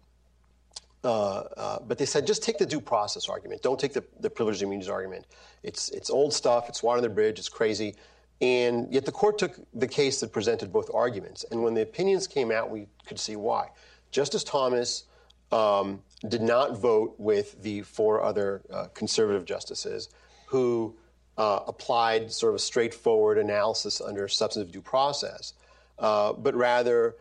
but they said just take the due process argument. Don't take the, the privileged immunities argument. It's, it's old stuff. It's water under the bridge. It's crazy. And yet the court took the case that presented both arguments. And when the opinions came out, we could see why. Justice Thomas um, did not vote with the four other uh, conservative justices who uh, applied sort of a straightforward analysis under substantive due process, uh, but rather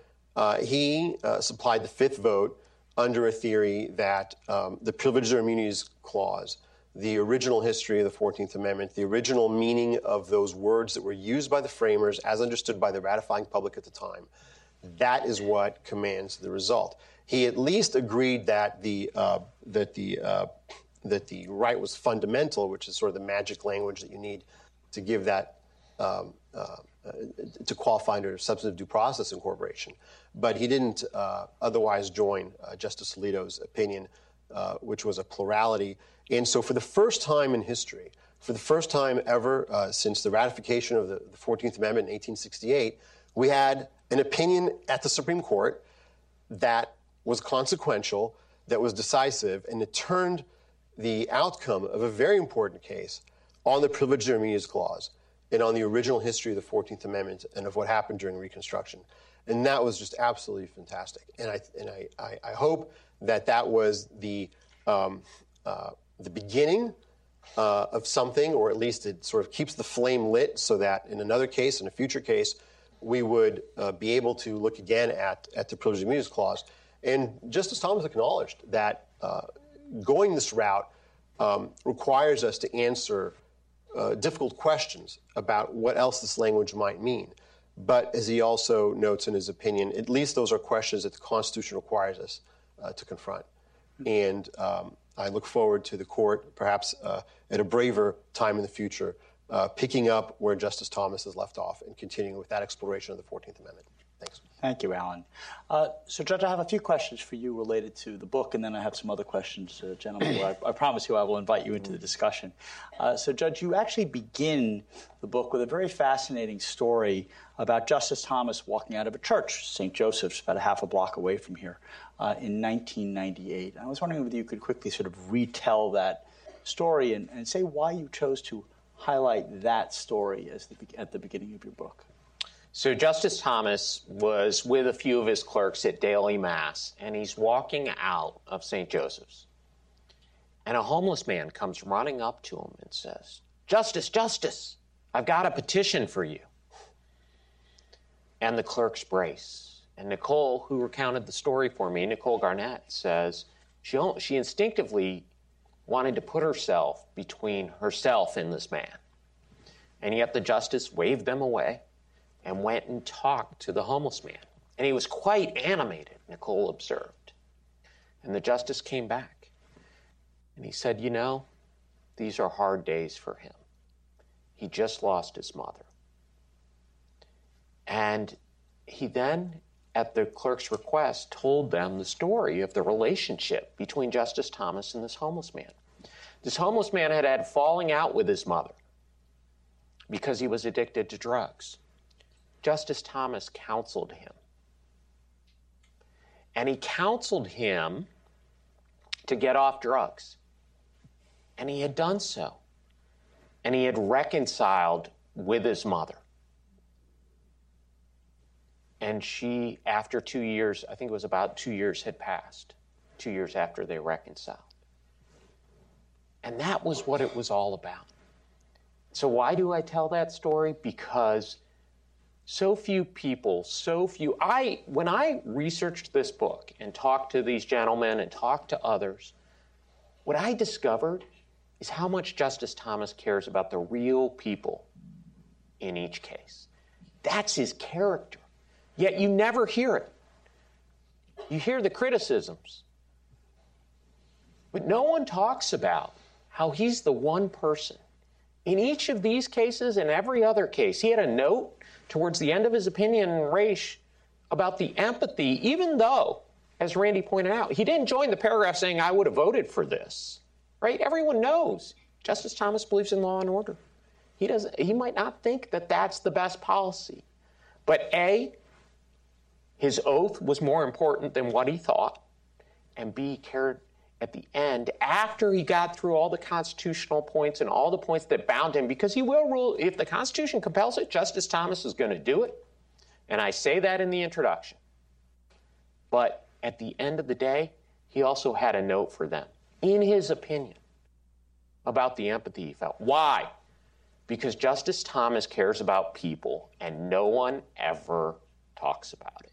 he supplied the fifth vote under a theory that um, the Privileges or Immunities Clause, the original history of the 14th Amendment, the original meaning of those words that were used by the framers as understood by the ratifying public at the time, that is what commands the result. He at least agreed that the, uh, that the, uh, that the right was fundamental, which is sort of the magic language that you need to give that um, uh, to qualify under substantive due process incorporation. But he didn't uh, otherwise join uh, Justice Alito's opinion, uh, which was a plurality. And so, for the first time in history, for the first time ever uh, since the ratification of the, the 14th Amendment in 1868, we had an opinion at the Supreme Court that was consequential, that was decisive, and it turned the outcome of a very important case on the Privileged Immunities Clause and on the original history of the 14th Amendment and of what happened during Reconstruction. And that was just absolutely fantastic. And I, and I, I, I hope that that was the, um, uh, the beginning uh, of something, or at least it sort of keeps the flame lit so that in another case, in a future case, we would uh, be able to look again at, at the Privileged Immunities Clause. And Justice Thomas acknowledged that uh, going this route um, requires us to answer uh, difficult questions about what else this language might mean. But as he also notes in his opinion, at least those are questions that the Constitution requires us uh, to confront. And um, I look forward to the court, perhaps uh, at a braver time in the future, uh, picking up where Justice Thomas has left off and continuing with that exploration of the 14th Amendment. Thanks. Thank you, Alan. Uh, so, Judge, I have a few questions for you related to the book, and then I have some other questions, uh, gentlemen. I, I, promise you I will invite you into the discussion. Uh, so, Judge, you actually begin the book with a very fascinating story about Justice Thomas walking out of a church, St. Joseph's, about a half a block away from here, uh, in 1998. I was wondering whether you could quickly sort of retell that story and, and say why you chose to highlight that story as the, at the beginning of your book. So Justice Thomas was with a few of his clerks at daily mass, and he's walking out of St. Joseph's. And a homeless man comes running up to him and says, Justice, Justice, I've got a petition for you. And the clerks brace. And Nicole, who recounted the story for me, Nicole Garnett, says she, she instinctively wanted to put herself between herself and this man. And yet the justice waved them away and went and talked to the homeless man. And he was quite animated, Nicole observed. And the justice came back. And he said, You know, these are hard days for him. He just lost his mother. And he then, at the clerk's request, told them the story of the relationship between Justice Thomas and this homeless man. This homeless man had had falling out with his mother because he was addicted to drugs. Justice Thomas counseled him. And he counseled him to get off drugs. And he had done so. And he had reconciled with his mother. And she, after two years, I think it was about two years had passed, two years after they reconciled. And that was what it was all about. So, why do I tell that story? Because so few people, so few. I, when I researched this book and talked to these gentlemen and talked to others, what I discovered is how much Justice Thomas cares about the real people in each case. That's his character. Yet you never hear it. You hear the criticisms. But no one talks about how he's the one person. In each of these cases and every other case, he had a note towards the end of his opinion in Raich about the empathy, even though, as Randy pointed out, he didn't join the paragraph saying, I would have voted for this. Right? Everyone knows Justice Thomas believes in law and order. He, doesn't. he might not think that that's the best policy. But A, his oath was more important than what he thought. And B, cared at the end, after he got through all the constitutional points and all the points that bound him, because he will rule, if the Constitution compels it, Justice Thomas is going to do it. And I say that in the introduction. But at the end of the day, he also had a note for them, in his opinion, about the empathy he felt. Why? Because Justice Thomas cares about people, and no one ever talks about it.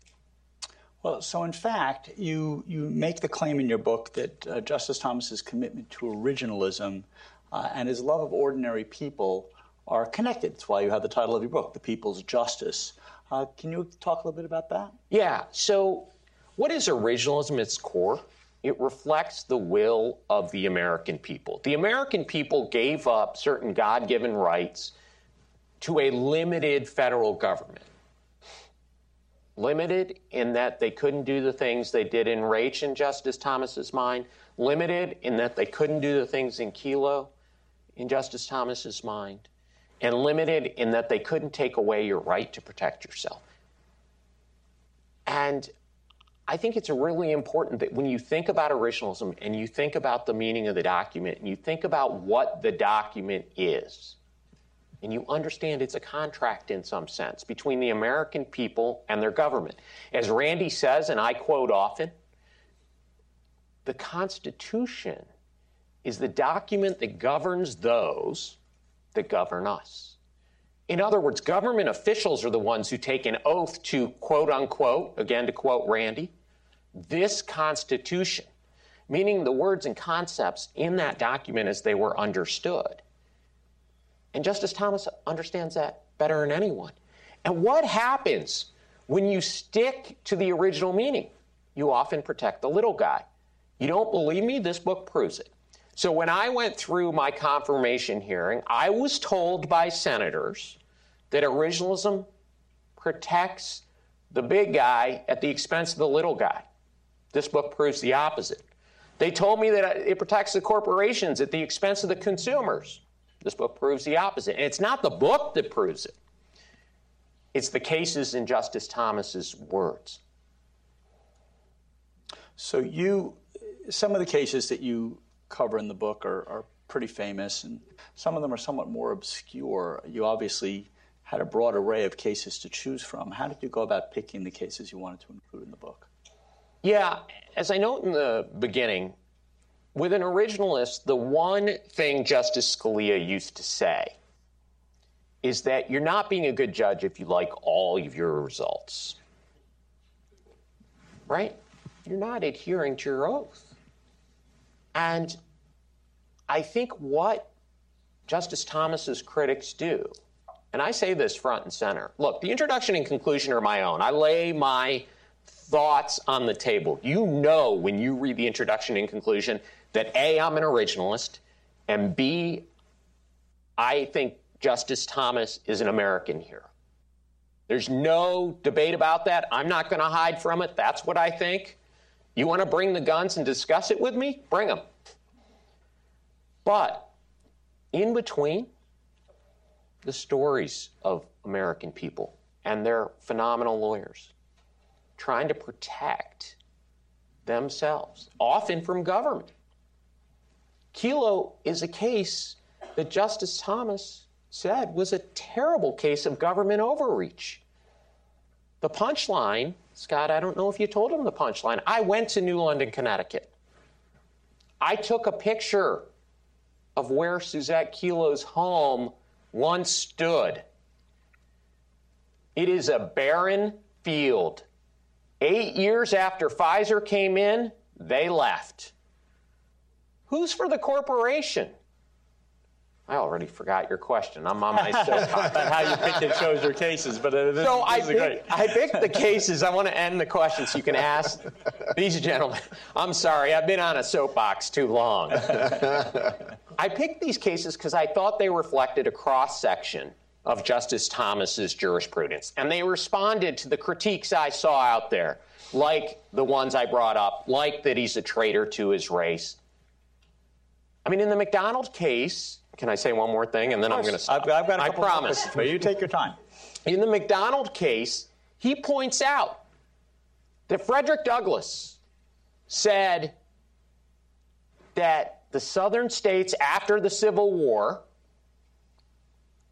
Well, so in fact, you, you make the claim in your book that uh, Justice Thomas's commitment to originalism uh, and his love of ordinary people are connected. That's why you have the title of your book, The People's Justice. Uh, can you talk a little bit about that? Yeah. So, what is originalism at its core? It reflects the will of the American people. The American people gave up certain God given rights to a limited federal government limited in that they couldn't do the things they did in Raich in Justice Thomas's mind, limited in that they couldn't do the things in Kelo in Justice Thomas's mind, and limited in that they couldn't take away your right to protect yourself. And I think it's really important that when you think about originalism and you think about the meaning of the document and you think about what the document is, and you understand it's a contract in some sense between the American people and their government. As Randy says, and I quote often, the Constitution is the document that governs those that govern us. In other words, government officials are the ones who take an oath to quote unquote, again to quote Randy, this Constitution, meaning the words and concepts in that document as they were understood. And Justice Thomas understands that better than anyone. And what happens when you stick to the original meaning? You often protect the little guy. You don't believe me? This book proves it. So when I went through my confirmation hearing, I was told by senators that originalism protects the big guy at the expense of the little guy. This book proves the opposite. They told me that it protects the corporations at the expense of the consumers. This book proves the opposite. And it's not the book that proves it, it's the cases in Justice Thomas's words. So, you, some of the cases that you cover in the book are, are pretty famous, and some of them are somewhat more obscure. You obviously had a broad array of cases to choose from. How did you go about picking the cases you wanted to include in the book? Yeah, as I note in the beginning, with an originalist, the one thing Justice Scalia used to say is that you're not being a good judge if you like all of your results. Right? You're not adhering to your oath. And I think what Justice Thomas's critics do, and I say this front and center. Look, the introduction and conclusion are my own. I lay my thoughts on the table. You know when you read the introduction and conclusion that A, I'm an originalist, and B, I think Justice Thomas is an American here. There's no debate about that. I'm not going to hide from it. That's what I think. You want to bring the guns and discuss it with me? Bring them. But in between, the stories of American people and their phenomenal lawyers trying to protect themselves, often from government. Kelo is a case that Justice Thomas said was a terrible case of government overreach. The punchline, Scott, I don't know if you told him the punchline. I went to New London, Connecticut. I took a picture of where Susette Kelo's home once stood. It is a barren field. Eight years after Pfizer came in, they left. Who's for the corporation? I already forgot your question. I'm on my soapbox. About how you picked and chose your cases, but uh, this, so this I is great. I picked the cases. I want to end the question so you can ask these gentlemen. I'm sorry, I've been on a soapbox too long. I picked these cases because I thought they reflected a cross section of Justice Thomas's jurisprudence, and they responded to the critiques I saw out there, like the ones I brought up, like that he's a traitor to his race. I mean, in the McDonald case, can I say one more thing, and then I'm going to stop? I've, I've got a I couple promise. But you take your time. In the McDonald case, he points out that Frederick Douglass said that the southern states after the Civil War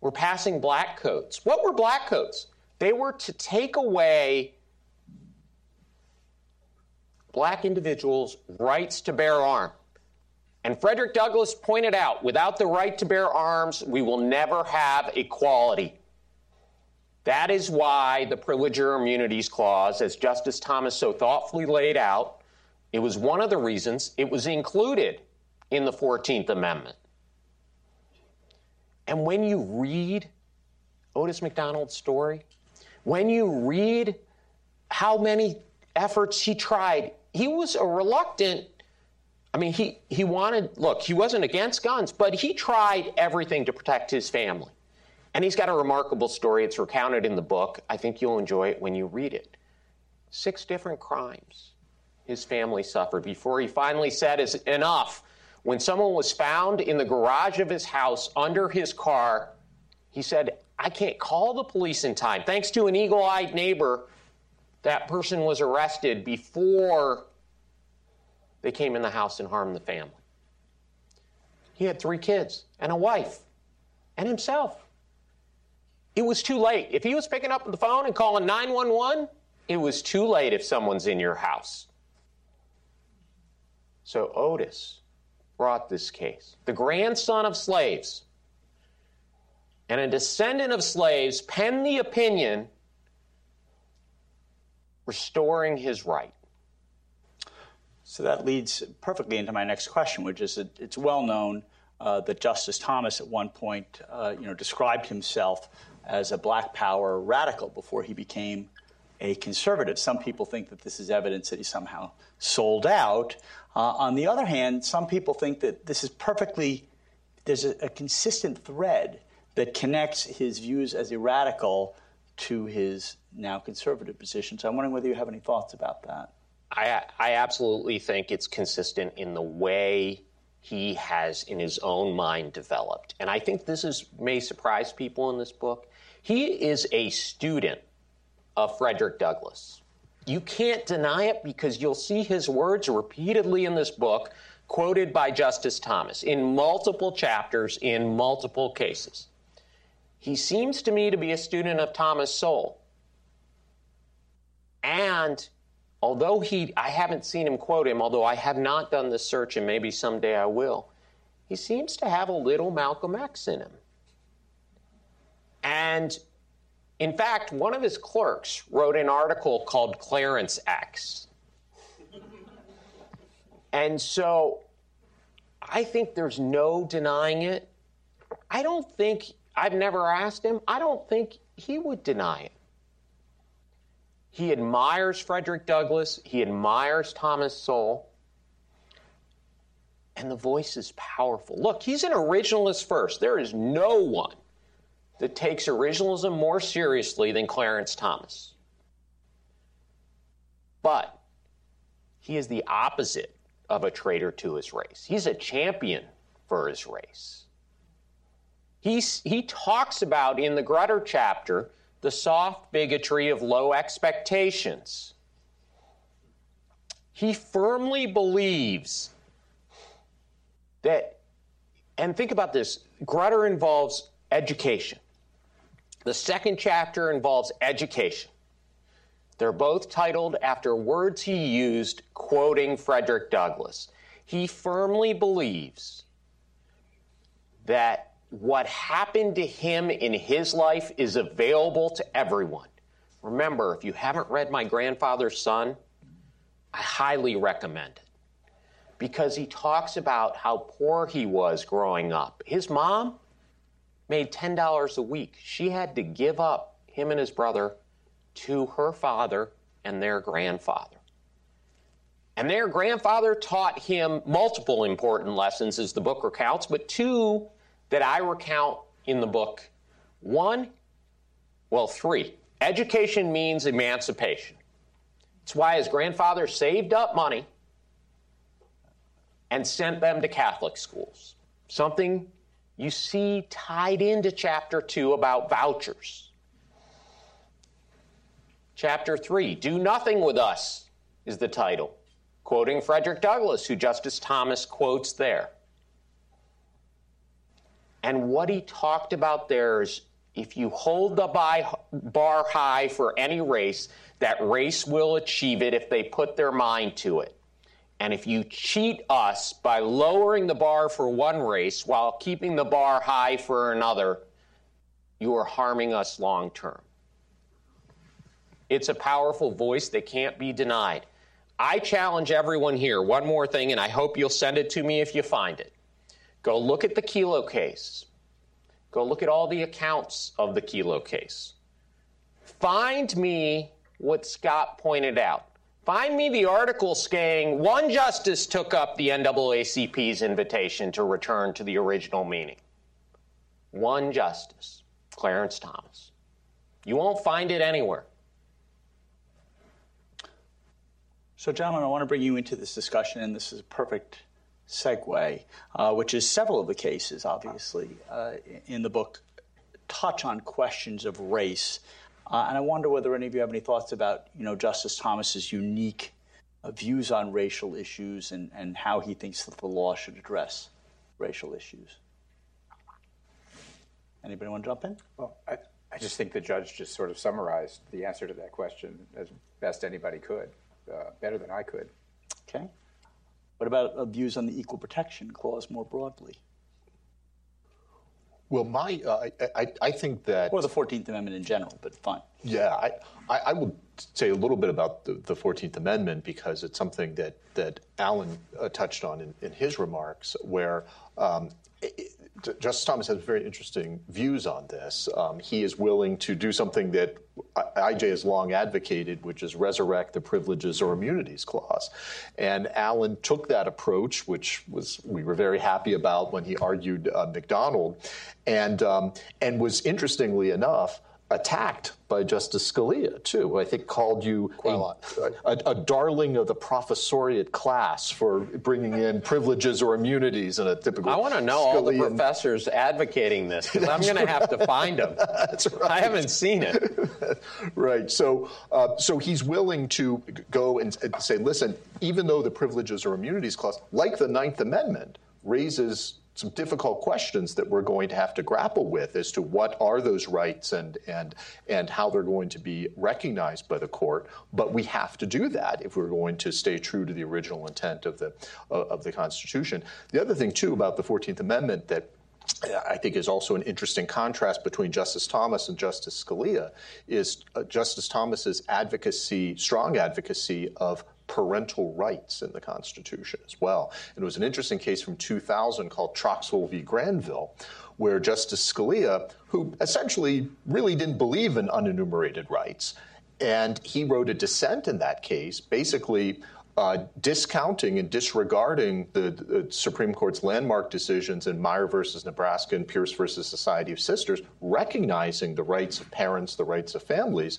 were passing black codes. What were black codes? They were to take away black individuals' rights to bear arms. And Frederick Douglass pointed out without the right to bear arms, we will never have equality. That is why the Privilege or Immunities Clause, as Justice Thomas so thoughtfully laid out, it was one of the reasons it was included in the 14th Amendment. And when you read Otis McDonald's story, when you read how many efforts he tried, he was a reluctant I mean, he, he wanted, look, he wasn't against guns, but he tried everything to protect his family. And he's got a remarkable story. It's recounted in the book. I think you'll enjoy it when you read it. Six different crimes his family suffered before he finally said, is enough. When someone was found in the garage of his house under his car, he said, I can't call the police in time. Thanks to an eagle eyed neighbor, that person was arrested before they came in the house and harmed the family. He had three kids and a wife and himself. It was too late. If he was picking up the phone and calling 911, it was too late if someone's in your house. So Otis brought this case. The grandson of slaves and a descendant of slaves penned the opinion restoring his right. So that leads perfectly into my next question, which is that it's well known uh, that Justice Thomas at one point, uh, you know, described himself as a Black Power radical before he became a conservative. Some people think that this is evidence that he somehow sold out. Uh, on the other hand, some people think that this is perfectly there's a, a consistent thread that connects his views as a radical to his now conservative position. So I'm wondering whether you have any thoughts about that. I, I absolutely think it's consistent in the way he has in his own mind developed. And I think this is may surprise people in this book. He is a student of Frederick Douglass. You can't deny it because you'll see his words repeatedly in this book, quoted by Justice Thomas in multiple chapters in multiple cases. He seems to me to be a student of Thomas Sowell. And although he, I haven't seen him quote him, although I have not done the search and maybe someday I will, he seems to have a little Malcolm X in him. And in fact, one of his clerks wrote an article called Clarence X. And so I think there's no denying it. I don't think, I've never asked him, I don't think he would deny it. He admires Frederick Douglass, he admires Thomas Sowell, and the voice is powerful. Look, he's an originalist first. There is no one that takes originalism more seriously than Clarence Thomas. But he is the opposite of a traitor to his race. He's a champion for his race. He's, he talks about in the Grutter chapter the soft bigotry of low expectations. He firmly believes that, and think about this Grutter involves education. The second chapter involves education. They're both titled after words he used quoting Frederick Douglass. He firmly believes that what happened to him in his life is available to everyone. Remember, if you haven't read My Grandfather's Son, I highly recommend it because he talks about how poor he was growing up. His mom made $10 a week. She had to give up him and his brother to her father and their grandfather. And their grandfather taught him multiple important lessons, as the book recounts, but two that I recount in the book. One, well, three. Education means emancipation. It's why his grandfather saved up money and sent them to Catholic schools. Something you see tied into chapter two about vouchers. Chapter three, Do Nothing with Us is the title, quoting Frederick Douglass, who Justice Thomas quotes there. And what he talked about there is if you hold the bar high for any race, that race will achieve it if they put their mind to it. And if you cheat us by lowering the bar for one race while keeping the bar high for another, you are harming us long term. It's a powerful voice that can't be denied. I challenge everyone here, one more thing, and I hope you'll send it to me if you find it. Go look at the Kelo case. Go look at all the accounts of the Kelo case. Find me what Scott pointed out. Find me the article saying one justice took up the NAACP's invitation to return to the original meaning. One justice, Clarence Thomas. You won't find it anywhere. So, gentlemen, I want to bring you into this discussion, and this is a perfect segue, uh, which is several of the cases, obviously, uh, in the book touch on questions of race. Uh, and I wonder whether any of you have any thoughts about, you know, Justice Thomas's unique uh, views on racial issues and, and how he thinks that the law should address racial issues. Anybody want to jump in? Well, I, I just think the judge just sort of summarized the answer to that question as best anybody could, uh, better than I could. Okay. What about views on the Equal Protection Clause more broadly? Well, my uh, I, I think that or the Fourteenth Amendment in general, but fine. Yeah, I, I, I would say a little bit about the Fourteenth Amendment because it's something that that Alan uh, touched on in, in, his remarks, where um, it, Justice Thomas has very interesting views on this. Um, he is willing to do something that IJ has long advocated, which is resurrect the privileges or immunities clause. And Alan took that approach, which was we were very happy about when he argued uh, McDonald, and um, and was interestingly enough attacked by Justice Scalia, too. Who I think called you a, a, a, darling of the professoriate class for bringing in privileges or immunities in a typical. I want to know Scalian. all the professors advocating this because I'm going right. to have to find them. That's right. I haven't seen it. right. So, uh, so he's willing to go and, and say, listen, even though the privileges or immunities clause, like the Ninth Amendment, raises some difficult questions that we're going to have to grapple with as to what are those rights and and and how they're going to be recognized by the court. But we have to do that if we're going to stay true to the original intent of the uh, of the Constitution. The other thing too about the Fourteenth Amendment that I think is also an interesting contrast between Justice Thomas and Justice Scalia is uh, Justice Thomas's advocacy, strong advocacy of parental rights in the Constitution as well. And it was an interesting case from 2000 called Troxel v. Granville, where Justice Scalia, who essentially really didn't believe in unenumerated rights, and he wrote a dissent in that case, basically uh, discounting and disregarding the, the, Supreme Court's landmark decisions in Meyer versus Nebraska and Pierce versus Society of Sisters, recognizing the rights of parents, the rights of families.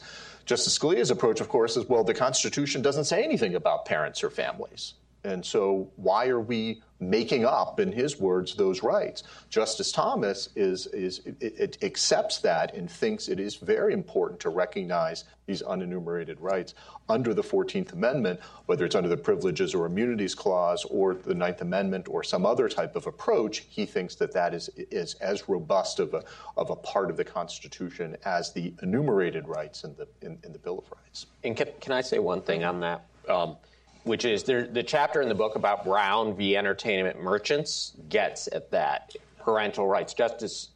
Justice Scalia's approach, of course, is well, the Constitution doesn't say anything about parents or families. And so, why are we making up, in his words, those rights? Justice Thomas is, is it, it accepts that and thinks it is very important to recognize these unenumerated rights under the 14th Amendment, whether it's under the Privileges or Immunities Clause or the Ninth Amendment or some other type of approach. He thinks that that is, is as robust of a, of a part of the Constitution as the enumerated rights in the, in, in the Bill of Rights. And can, can I say one thing on that? Um, which is there, the chapter in the book about Brown v. Entertainment Merchants gets at that parental rights. Justice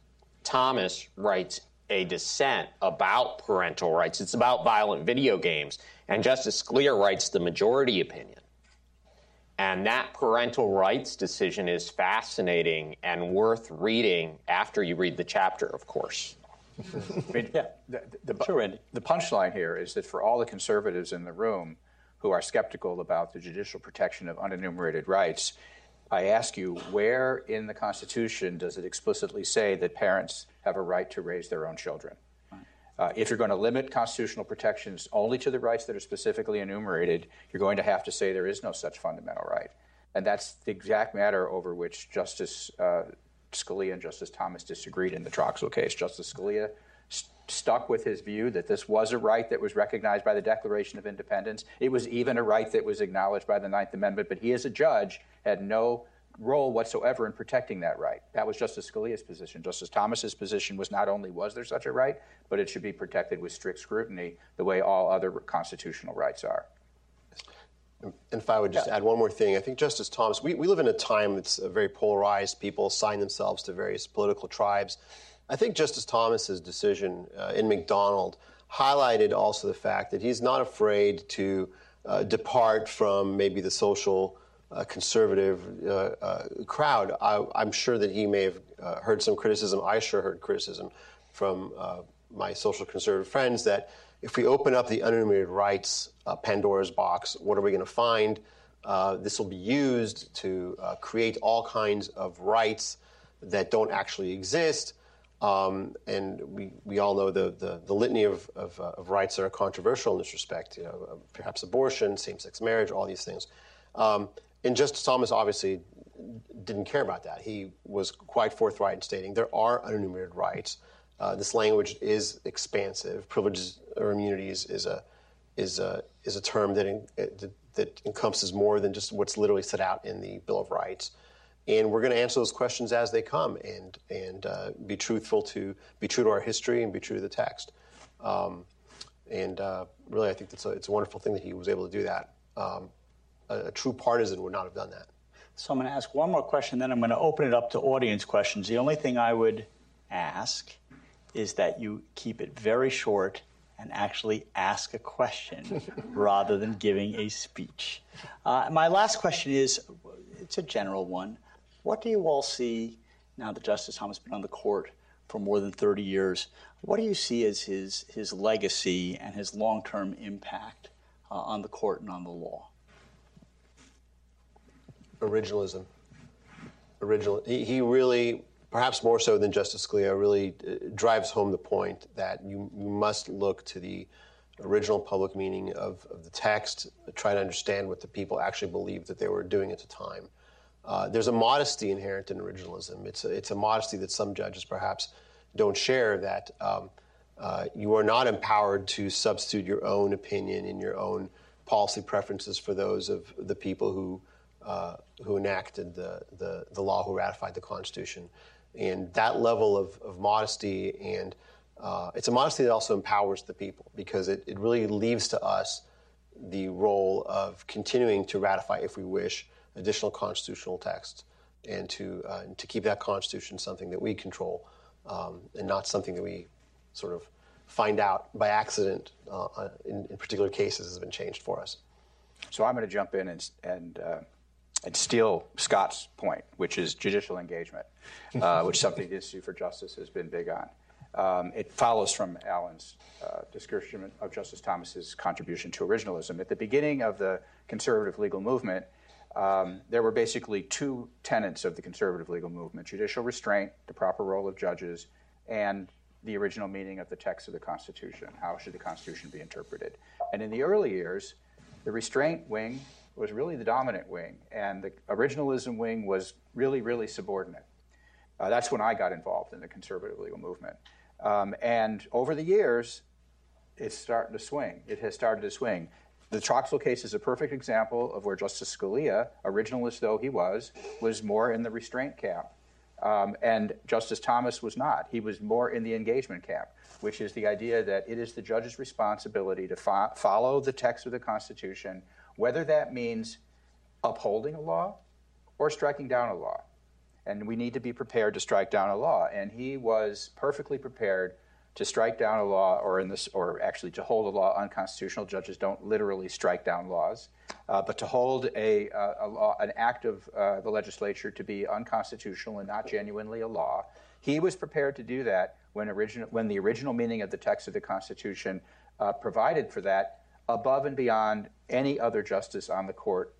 Thomas writes a dissent about parental rights. It's about violent video games. And Justice Scalia writes the majority opinion. And that parental rights decision is fascinating and worth reading after you read the chapter, of course. I mean, yeah, the, the, sure, the punchline here is that for all the conservatives in the room, who are skeptical about the judicial protection of unenumerated rights, I ask you, where in the Constitution does it explicitly say that parents have a right to raise their own children? Uh, if you're going to limit constitutional protections only to the rights that are specifically enumerated, you're going to have to say there is no such fundamental right. And that's the exact matter over which Justice uh, Scalia and Justice Thomas disagreed in the Troxel case. Justice Scalia stuck with his view that this was a right that was recognized by the Declaration of Independence. It was even a right that was acknowledged by the Ninth Amendment, but he, as a judge, had no role whatsoever in protecting that right. That was Justice Scalia's position. Justice Thomas's position was not only was there such a right, but it should be protected with strict scrutiny the way all other constitutional rights are. And if I would just yeah. add one more thing, I think Justice Thomas, we, we live in a time that's very polarized. People assign themselves to various political tribes. I think Justice Thomas's decision uh, in McDonald highlighted also the fact that he's not afraid to uh, depart from maybe the social uh, conservative uh, uh, crowd. I, am sure that he may have uh, heard some criticism. I sure heard criticism from my social conservative friends that if we open up the unenumerated rights Pandora's box, what are we going to find? this will be used to create all kinds of rights that don't actually exist. Um, and we, we all know the, the, the litany of, of, uh, of, rights that are controversial in this respect, you know, uh, perhaps abortion, same sex marriage, all these things. Um, and Justice Thomas obviously didn't care about that. He was quite forthright in stating there are unenumerated rights. Uh, this language is expansive. Privileges or immunities is a, is a, is a term that, in, that, that encompasses more than just what's literally set out in the Bill of Rights and we're going to answer those questions as they come and and uh, be truthful to be true to our history and be true to the text. Um, and uh, really, I think that's a, it's a wonderful thing that he was able to do that. Um, a, a, true partisan would not have done that. So I'm going to ask one more question, then I'm going to open it up to audience questions. The only thing I would ask is that you keep it very short and actually ask a question rather than giving a speech. Uh, my last question is it's a general one. What do you all see now that Justice Thomas has been on the court for more than 30 years? What do you see as his, his legacy and his long term impact uh, on the court and on the law? Originalism. Original. He, he really perhaps more so than Justice Scalia, really uh, drives home the point that you, you must look to the original public meaning of, of the text, try to understand what the people actually believed that they were doing at the time. Uh, there's a modesty inherent in originalism. It's a, it's a modesty that some judges perhaps don't share that um, uh, you are not empowered to substitute your own opinion and your own policy preferences for those of the people who, uh, who enacted the, the, the, law, who ratified the Constitution. And that level of, of modesty and uh, it's a modesty that also empowers the people because it, it really leaves to us the role of continuing to ratify, if we wish, additional constitutional text and to, uh, to keep that Constitution something that we control um, and not something that we sort of find out by accident uh, uh in, in, particular cases has been changed for us. So I'm going to jump in and, and, uh, and steal Scott's point, which is judicial engagement, uh, which something the Institute for Justice has been big on. Um, it follows from Alan's uh, description of Justice Thomas's contribution to originalism. At the beginning of the conservative legal movement, um, there were basically two tenets of the conservative legal movement judicial restraint, the proper role of judges, and the original meaning of the text of the Constitution. How should the Constitution be interpreted? And in the early years, the restraint wing was really the dominant wing, and the originalism wing was really, really subordinate. Uh, that's when I got involved in the conservative legal movement. Um, and over the years, it's starting to swing. It has started to swing. The Troxel case is a perfect example of where Justice Scalia, originalist though he was, was more in the restraint camp. Um, and Justice Thomas was not. He was more in the engagement camp, which is the idea that it is the judge's responsibility to fo- follow the text of the Constitution, whether that means upholding a law or striking down a law. And we need to be prepared to strike down a law. And he was perfectly prepared to strike down a law or in this or actually to hold a law unconstitutional judges don't literally strike down laws uh, but to hold a, a, law, an act of uh, the legislature to be unconstitutional and not genuinely a law. He was prepared to do that when, when the original meaning of the text of the constitution uh, provided for that above and beyond any other justice on the court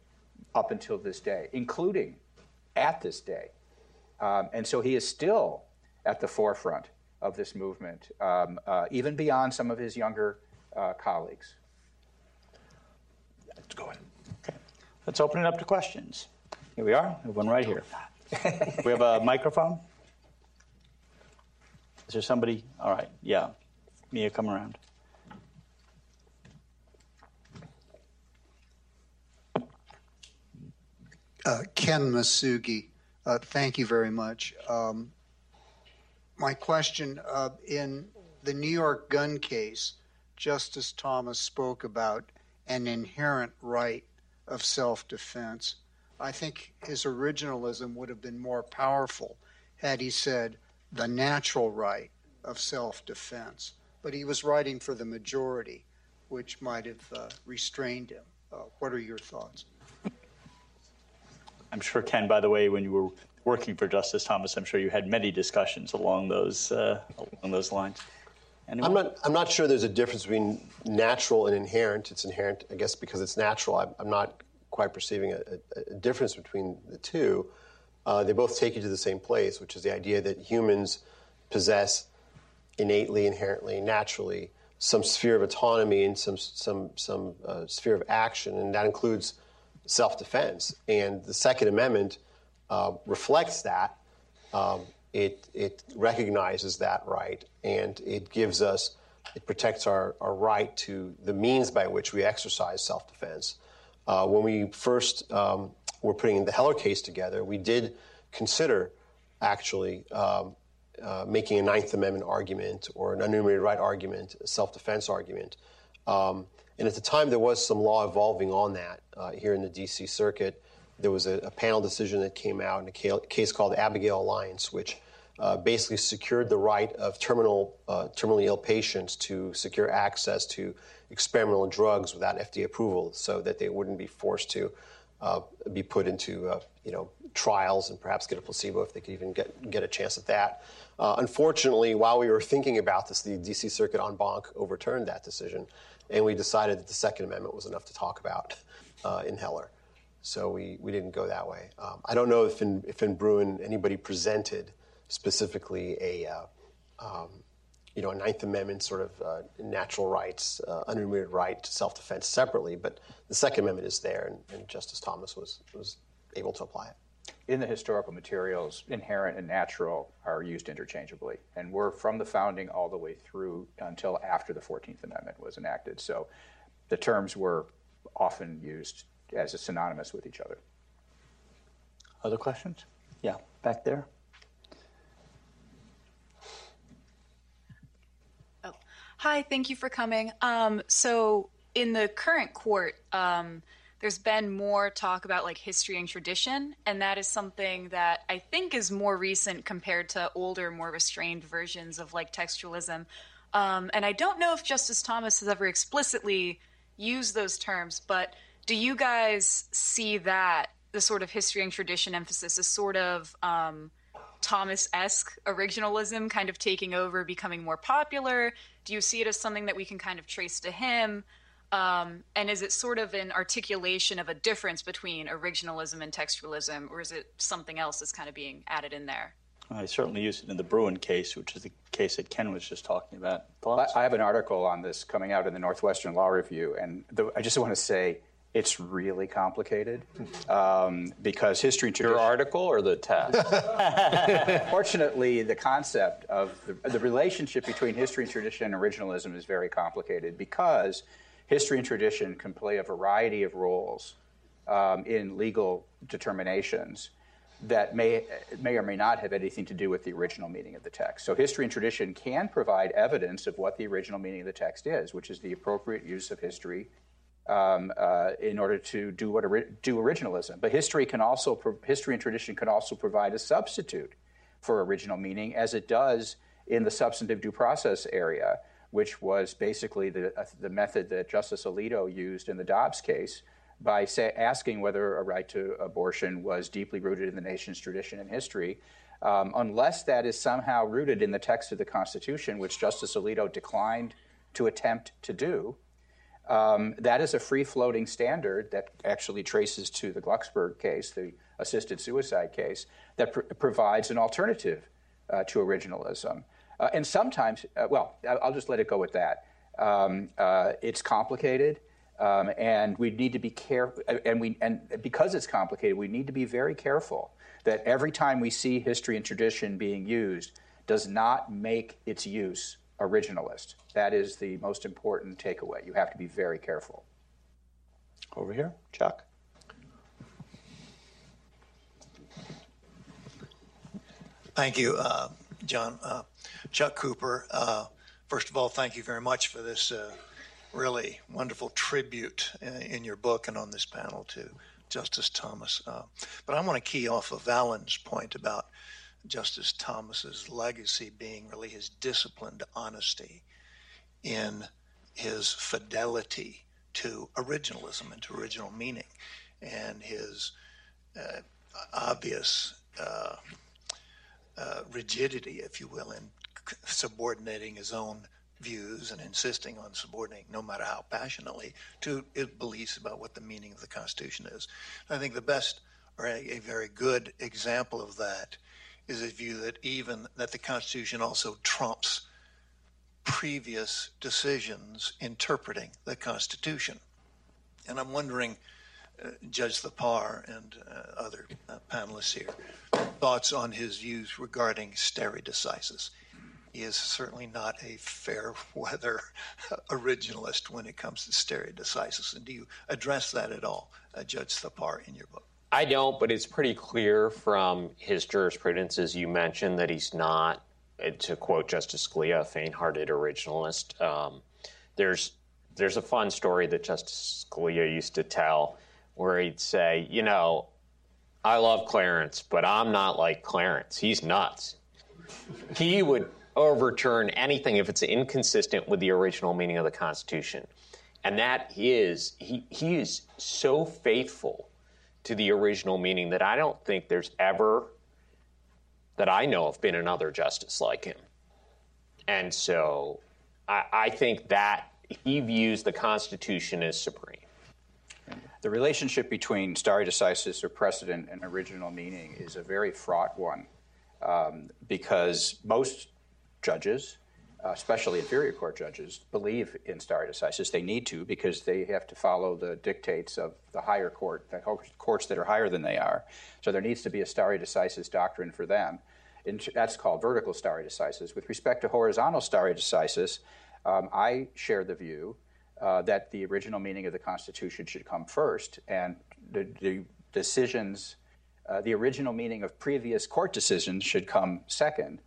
up until this day including at this day. Um, and so he is still at the forefront of this movement, um, uh, even beyond some of his younger uh, colleagues. Let's go ahead. Okay. Let's open it up to questions. Here we are. We have one right here. we have a microphone. Is there somebody? All right. Yeah. Mia, come around. Uh, Ken Masugi. Uh, thank you very much. Um, my question uh, in the New York gun case, Justice Thomas spoke about an inherent right of self defense. I think his originalism would have been more powerful had he said the natural right of self defense. But he was writing for the majority, which might have uh, restrained him. Uh, what are your thoughts? I'm sure, Ken, by the way, when you were working for Justice Thomas, I'm sure you had many discussions along those uh, along those lines. Anyone? I'm not. I'm not sure there's a difference between natural and inherent. It's inherent, I guess, because it's natural. I'm, I'm not quite perceiving a, a, a, difference between the two. Uh, they both take you to the same place, which is the idea that humans possess innately, inherently, naturally some sphere of autonomy and some some some uh, sphere of action, and that includes self-defense. And the Second Amendment uh, reflects that. Um, it, it recognizes that right, and it gives us, it protects our, our right to the means by which we exercise self defense. Uh, when we first um, were putting the Heller case together, we did consider actually um, uh, making a Ninth Amendment argument or an unenumerated right argument, a self defense argument. Um, and at the time, there was some law evolving on that uh, here in the DC Circuit there was a, a, panel decision that came out in a case called Abigail Alliance, which uh, basically secured the right of terminal, uh, terminally ill patients to secure access to experimental drugs without FDA approval, so that they wouldn't be forced to uh, be put into uh, you know trials and perhaps get a placebo if they could even get get a chance at that. Uh, unfortunately, while we were thinking about this, the D.C. Circuit en banc overturned that decision, and we decided that the Second Amendment was enough to talk about uh, in Heller so we, we didn't go that way. Um, I don't know if in, if in Bruen anybody presented specifically a uh, um, you know, a Ninth Amendment sort of uh, natural rights, uh, unremitted right to self-defense separately, but the Second Amendment is there, and, and, Justice Thomas was was able to apply it. In the historical materials, inherent and natural are used interchangeably, and we're from the founding all the way through until after the Fourteenth Amendment was enacted. So, the terms were often used as a synonymous with each other. Other questions? Yeah, back there. Oh, hi, thank you for coming. Um, so, in the current court, um, there's been more talk about like history and tradition, and that is something that I think is more recent compared to older, more restrained versions of like textualism. Um, and I don't know if Justice Thomas has ever explicitly used those terms, but do you guys see that the sort of history and tradition emphasis as sort of um, Thomas esque originalism kind of taking over, becoming more popular? Do you see it as something that we can kind of trace to him? Um, and is it sort of an articulation of a difference between originalism and textualism, or is it something else that's kind of being added in there? I certainly used it in the Bruen case, which is the case that Ken was just talking about. Thoughts? I have an article on this coming out in the Northwestern Law Review, and the, I just want to say it's really complicated um, because history and tradition. Your article or the test? Fortunately, the concept of the, the, relationship between history and tradition and originalism is very complicated because history and tradition can play a variety of roles um, in legal determinations that may, may or may not have anything to do with the original meaning of the text. So, history and tradition can provide evidence of what the original meaning of the text is, which is the appropriate use of history um, uh, in order to do what do originalism. But history can also history and tradition can also provide a substitute for original meaning, as it does in the substantive due process area, which was basically the uh, the method that Justice Alito used in the Dobbs case by say, asking whether a right to abortion was deeply rooted in the nation's tradition and history. Um, unless that is somehow rooted in the text of the Constitution, which Justice Alito declined to attempt to do, um, that is a free floating standard that actually traces to the Glucksberg case, the assisted suicide case, that pr- provides an alternative uh, to originalism. Uh, and sometimes, uh, well, I'll just let it go with that. Um, uh, it's complicated. Um, and we need to be careful, and we and because it's complicated, we need to be very careful that every time we see history and tradition being used, does not make its use originalist. That is the most important takeaway. You have to be very careful. Over here, Chuck. Thank you, uh, John. Uh, Chuck Cooper. Uh, first of all, thank you very much for this uh, really wonderful tribute uh, in your book and on this panel to Justice Thomas. Uh, but I want to key off of Alan's point about Justice Thomas's legacy being really his disciplined honesty in his fidelity to originalism and to original meaning and his uh, obvious uh, uh, rigidity, if you will, in subordinating his own views and insisting on subordinating, no matter how passionately, to his beliefs about what the meaning of the Constitution is. I think the best or a, a very good example of that is a view that even that the Constitution also trumps previous decisions interpreting the Constitution. And I'm wondering, uh, Judge Thapar and uh, other uh, panelists here, thoughts on his views regarding stare decisis. He is certainly not a fair weather originalist when it comes to stare decisis. And do you address that at all, uh, Judge Thapar, in your book? I don't, but it's pretty clear from his jurisprudence, as you mentioned, that he's not, to quote Justice Scalia, a faint-hearted originalist. Um, there's there's a fun story that Justice Scalia used to tell, where he'd say, you know, I love Clarence, but I'm not like Clarence. He's nuts. he would overturn anything if it's inconsistent with the original meaning of the Constitution. And that is, he, he is so faithful to the original meaning that I don't think there's ever, that I know of, been another justice like him. And so I, I think that he views the Constitution as supreme. The relationship between stare decisis or precedent and original meaning is a very fraught one. um, because most judges, uh, especially inferior court judges, believe in stare decisis. They need to because they have to follow the dictates of the higher court, the courts that are higher than they are. So there needs to be a stare decisis doctrine for them. And that's called vertical stare decisis. With respect to horizontal stare decisis, um, I share the view uh, that the original meaning of the Constitution should come first, and the, the decisions, uh, the original meaning of previous court decisions should come second.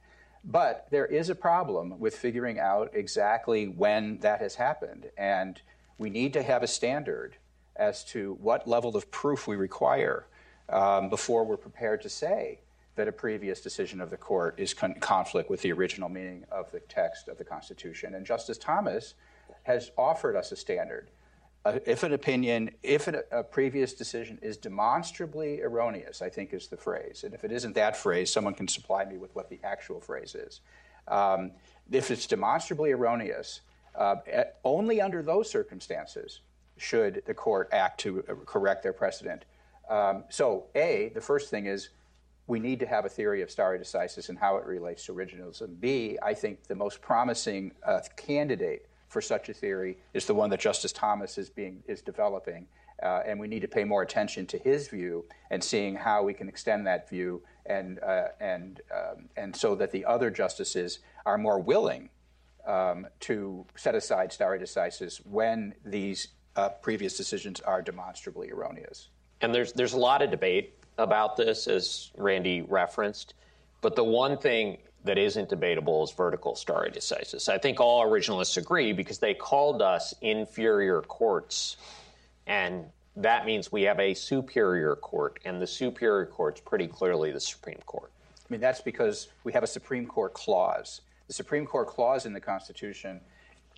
But there is a problem with figuring out exactly when that has happened, and we need to have a standard as to what level of proof we require um, before we're prepared to say that a previous decision of the court is con- conflict with the original meaning of the text of the Constitution. And Justice Thomas has offered us a standard. If an opinion, if an, a previous decision is demonstrably erroneous, I think is the phrase. And if it isn't that phrase, someone can supply me with what the actual phrase is. Um, if it's demonstrably erroneous, uh, only under those circumstances should the court act to uh, correct their precedent. Um, so, A, the first thing is we need to have a theory of stare decisis and how it relates to originalism. B, I think the most promising uh, candidate for such a theory is the one that Justice Thomas is being is developing, uh, and we need to pay more attention to his view and seeing how we can extend that view and uh, and um, and so that the other justices are more willing um, to set aside stare decisis when these uh, previous decisions are demonstrably erroneous. And there's there's a lot of debate about this, as Randy referenced. But the one thing that isn't debatable is vertical stare decisis. I think all originalists agree because they called us inferior courts, and that means we have a superior court, and the superior court's pretty clearly the Supreme Court. I mean, that's because we have a Supreme Court clause. The Supreme Court clause in the Constitution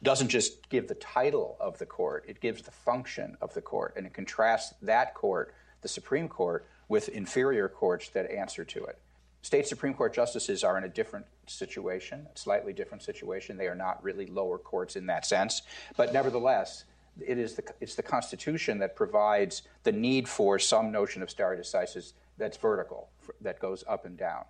doesn't just give the title of the court, it gives the function of the court, and it contrasts that court, the Supreme Court, with inferior courts that answer to it. State Supreme Court justices are in a different situation, a slightly different situation. They are not really lower courts in that sense. But nevertheless, it is the, it's the Constitution that provides the need for some notion of stare decisis that's vertical, that goes up and down.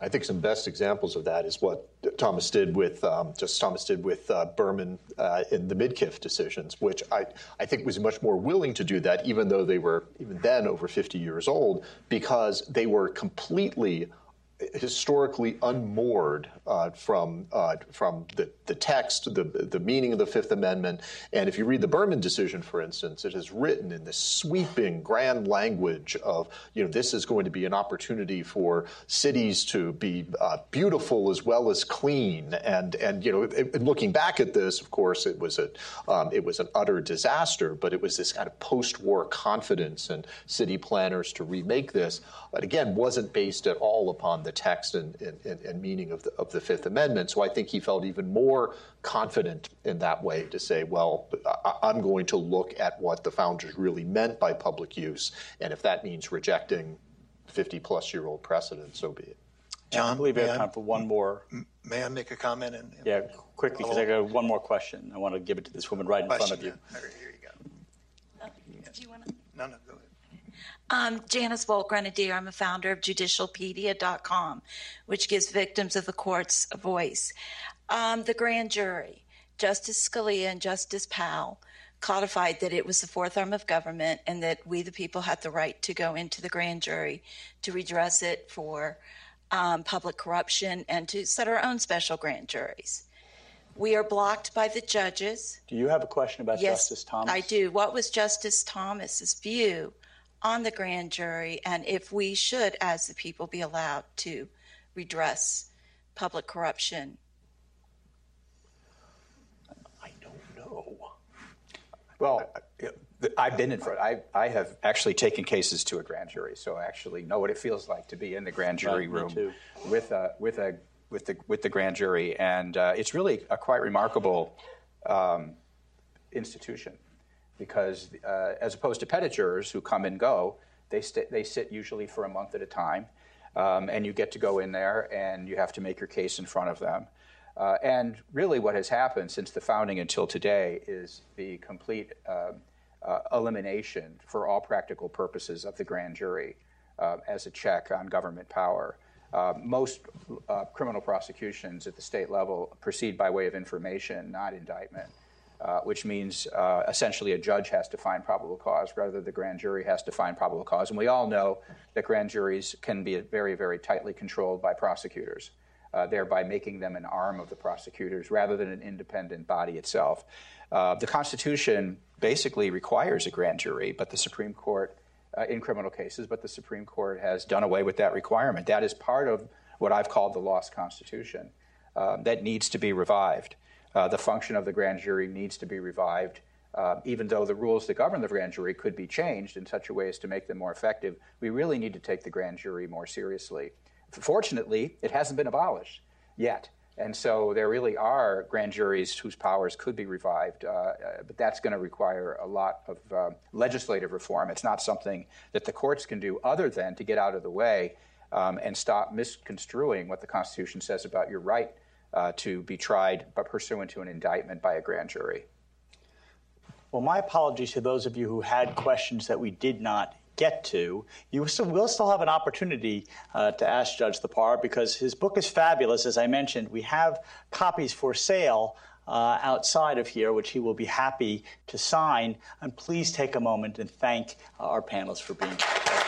I think some best examples of that is what Thomas did with um, just Thomas did with uh, Berman uh, in the Midkiff decisions, which I, I think was much more willing to do that, even though they were even then over 50 years old, because they were completely historically unmoored uh, from uh, from the, the text, the the meaning of the Fifth Amendment. And if you read the Berman decision, for instance, it is written in this sweeping, grand language of you know this is going to be an opportunity for cities to be uh, beautiful as well as clean. And and you know, it, looking back at this, of course, it was a um, it was an utter disaster. But it was this kind of post-war confidence in city planners to remake this. But again, wasn't based at all upon the text and, and, and meaning of the, of the Fifth Amendment. So I think he felt even more confident in that way to say, well, I'm going to look at what the founders really meant by public use. And if that means rejecting 50 plus year old precedent, so be it. John, I believe we have time for one more. May I make a comment? And, and yeah, quickly, because I got one more question. I want to give it to this woman right in front of you. Yeah. Here you go. Oh, do you want to? No, no, go ahead. Um, Janice Wolk Grenadier. I'm a founder of judicialpedia.com, which gives victims of the courts a voice. Um, the grand jury, Justice Scalia and Justice Powell codified that it was the fourth arm of government and that we, the people, had the right to go into the grand jury to redress it for um, public corruption and to set our own special grand juries. We are blocked by the judges. Do you have a question about yes, Justice Thomas? I do. What was Justice Thomas's view on the grand jury and if we should, as the people, be allowed to redress public corruption. I don't know. Well, I've been in front. I, I have actually taken cases to a grand jury, so I actually know what it feels like to be in the grand jury right, room with a with a with the with the grand jury, and uh, it's really a quite remarkable um, institution because uh, as opposed to petit jurors who come and go, they, st- they sit usually for a month at a time, um, and you get to go in there and you have to make your case in front of them. Uh, and really, what has happened since the founding until today is the complete uh, uh elimination, for all practical purposes, of the grand jury uh, as a check on government power. Uh, most uh, criminal prosecutions at the state level proceed by way of information, not indictment. Uh, which means uh, essentially a judge has to find probable cause rather than the grand jury has to find probable cause. And we all know that grand juries can be very, very tightly controlled by prosecutors, uh, thereby making them an arm of the prosecutors rather than an independent body itself. Uh, the Constitution basically requires a grand jury, but the Supreme Court, uh, in criminal cases, but the Supreme Court has done away with that requirement. That is part of what I've called the lost Constitution uh, that needs to be revived uh, the function of the grand jury needs to be revived. Uh, even though the rules that govern the grand jury could be changed in such a way as to make them more effective, we really need to take the grand jury more seriously. Fortunately, it hasn't been abolished yet. And so there really are grand juries whose powers could be revived, uh, uh but that's going to require a lot of uh, legislative reform. It's not something that the courts can do other than to get out of the way um, and stop misconstruing what the Constitution says about your right uh, to be tried but pursuant to an indictment by a grand jury. Well, my apologies to those of you who had questions that we did not get to. You still, will still have an opportunity uh, to ask Judge Thapar because his book is fabulous. As I mentioned, we have copies for sale. Uh, outside of here, which he will be happy to sign. And please take a moment and thank uh, our panelists for being here.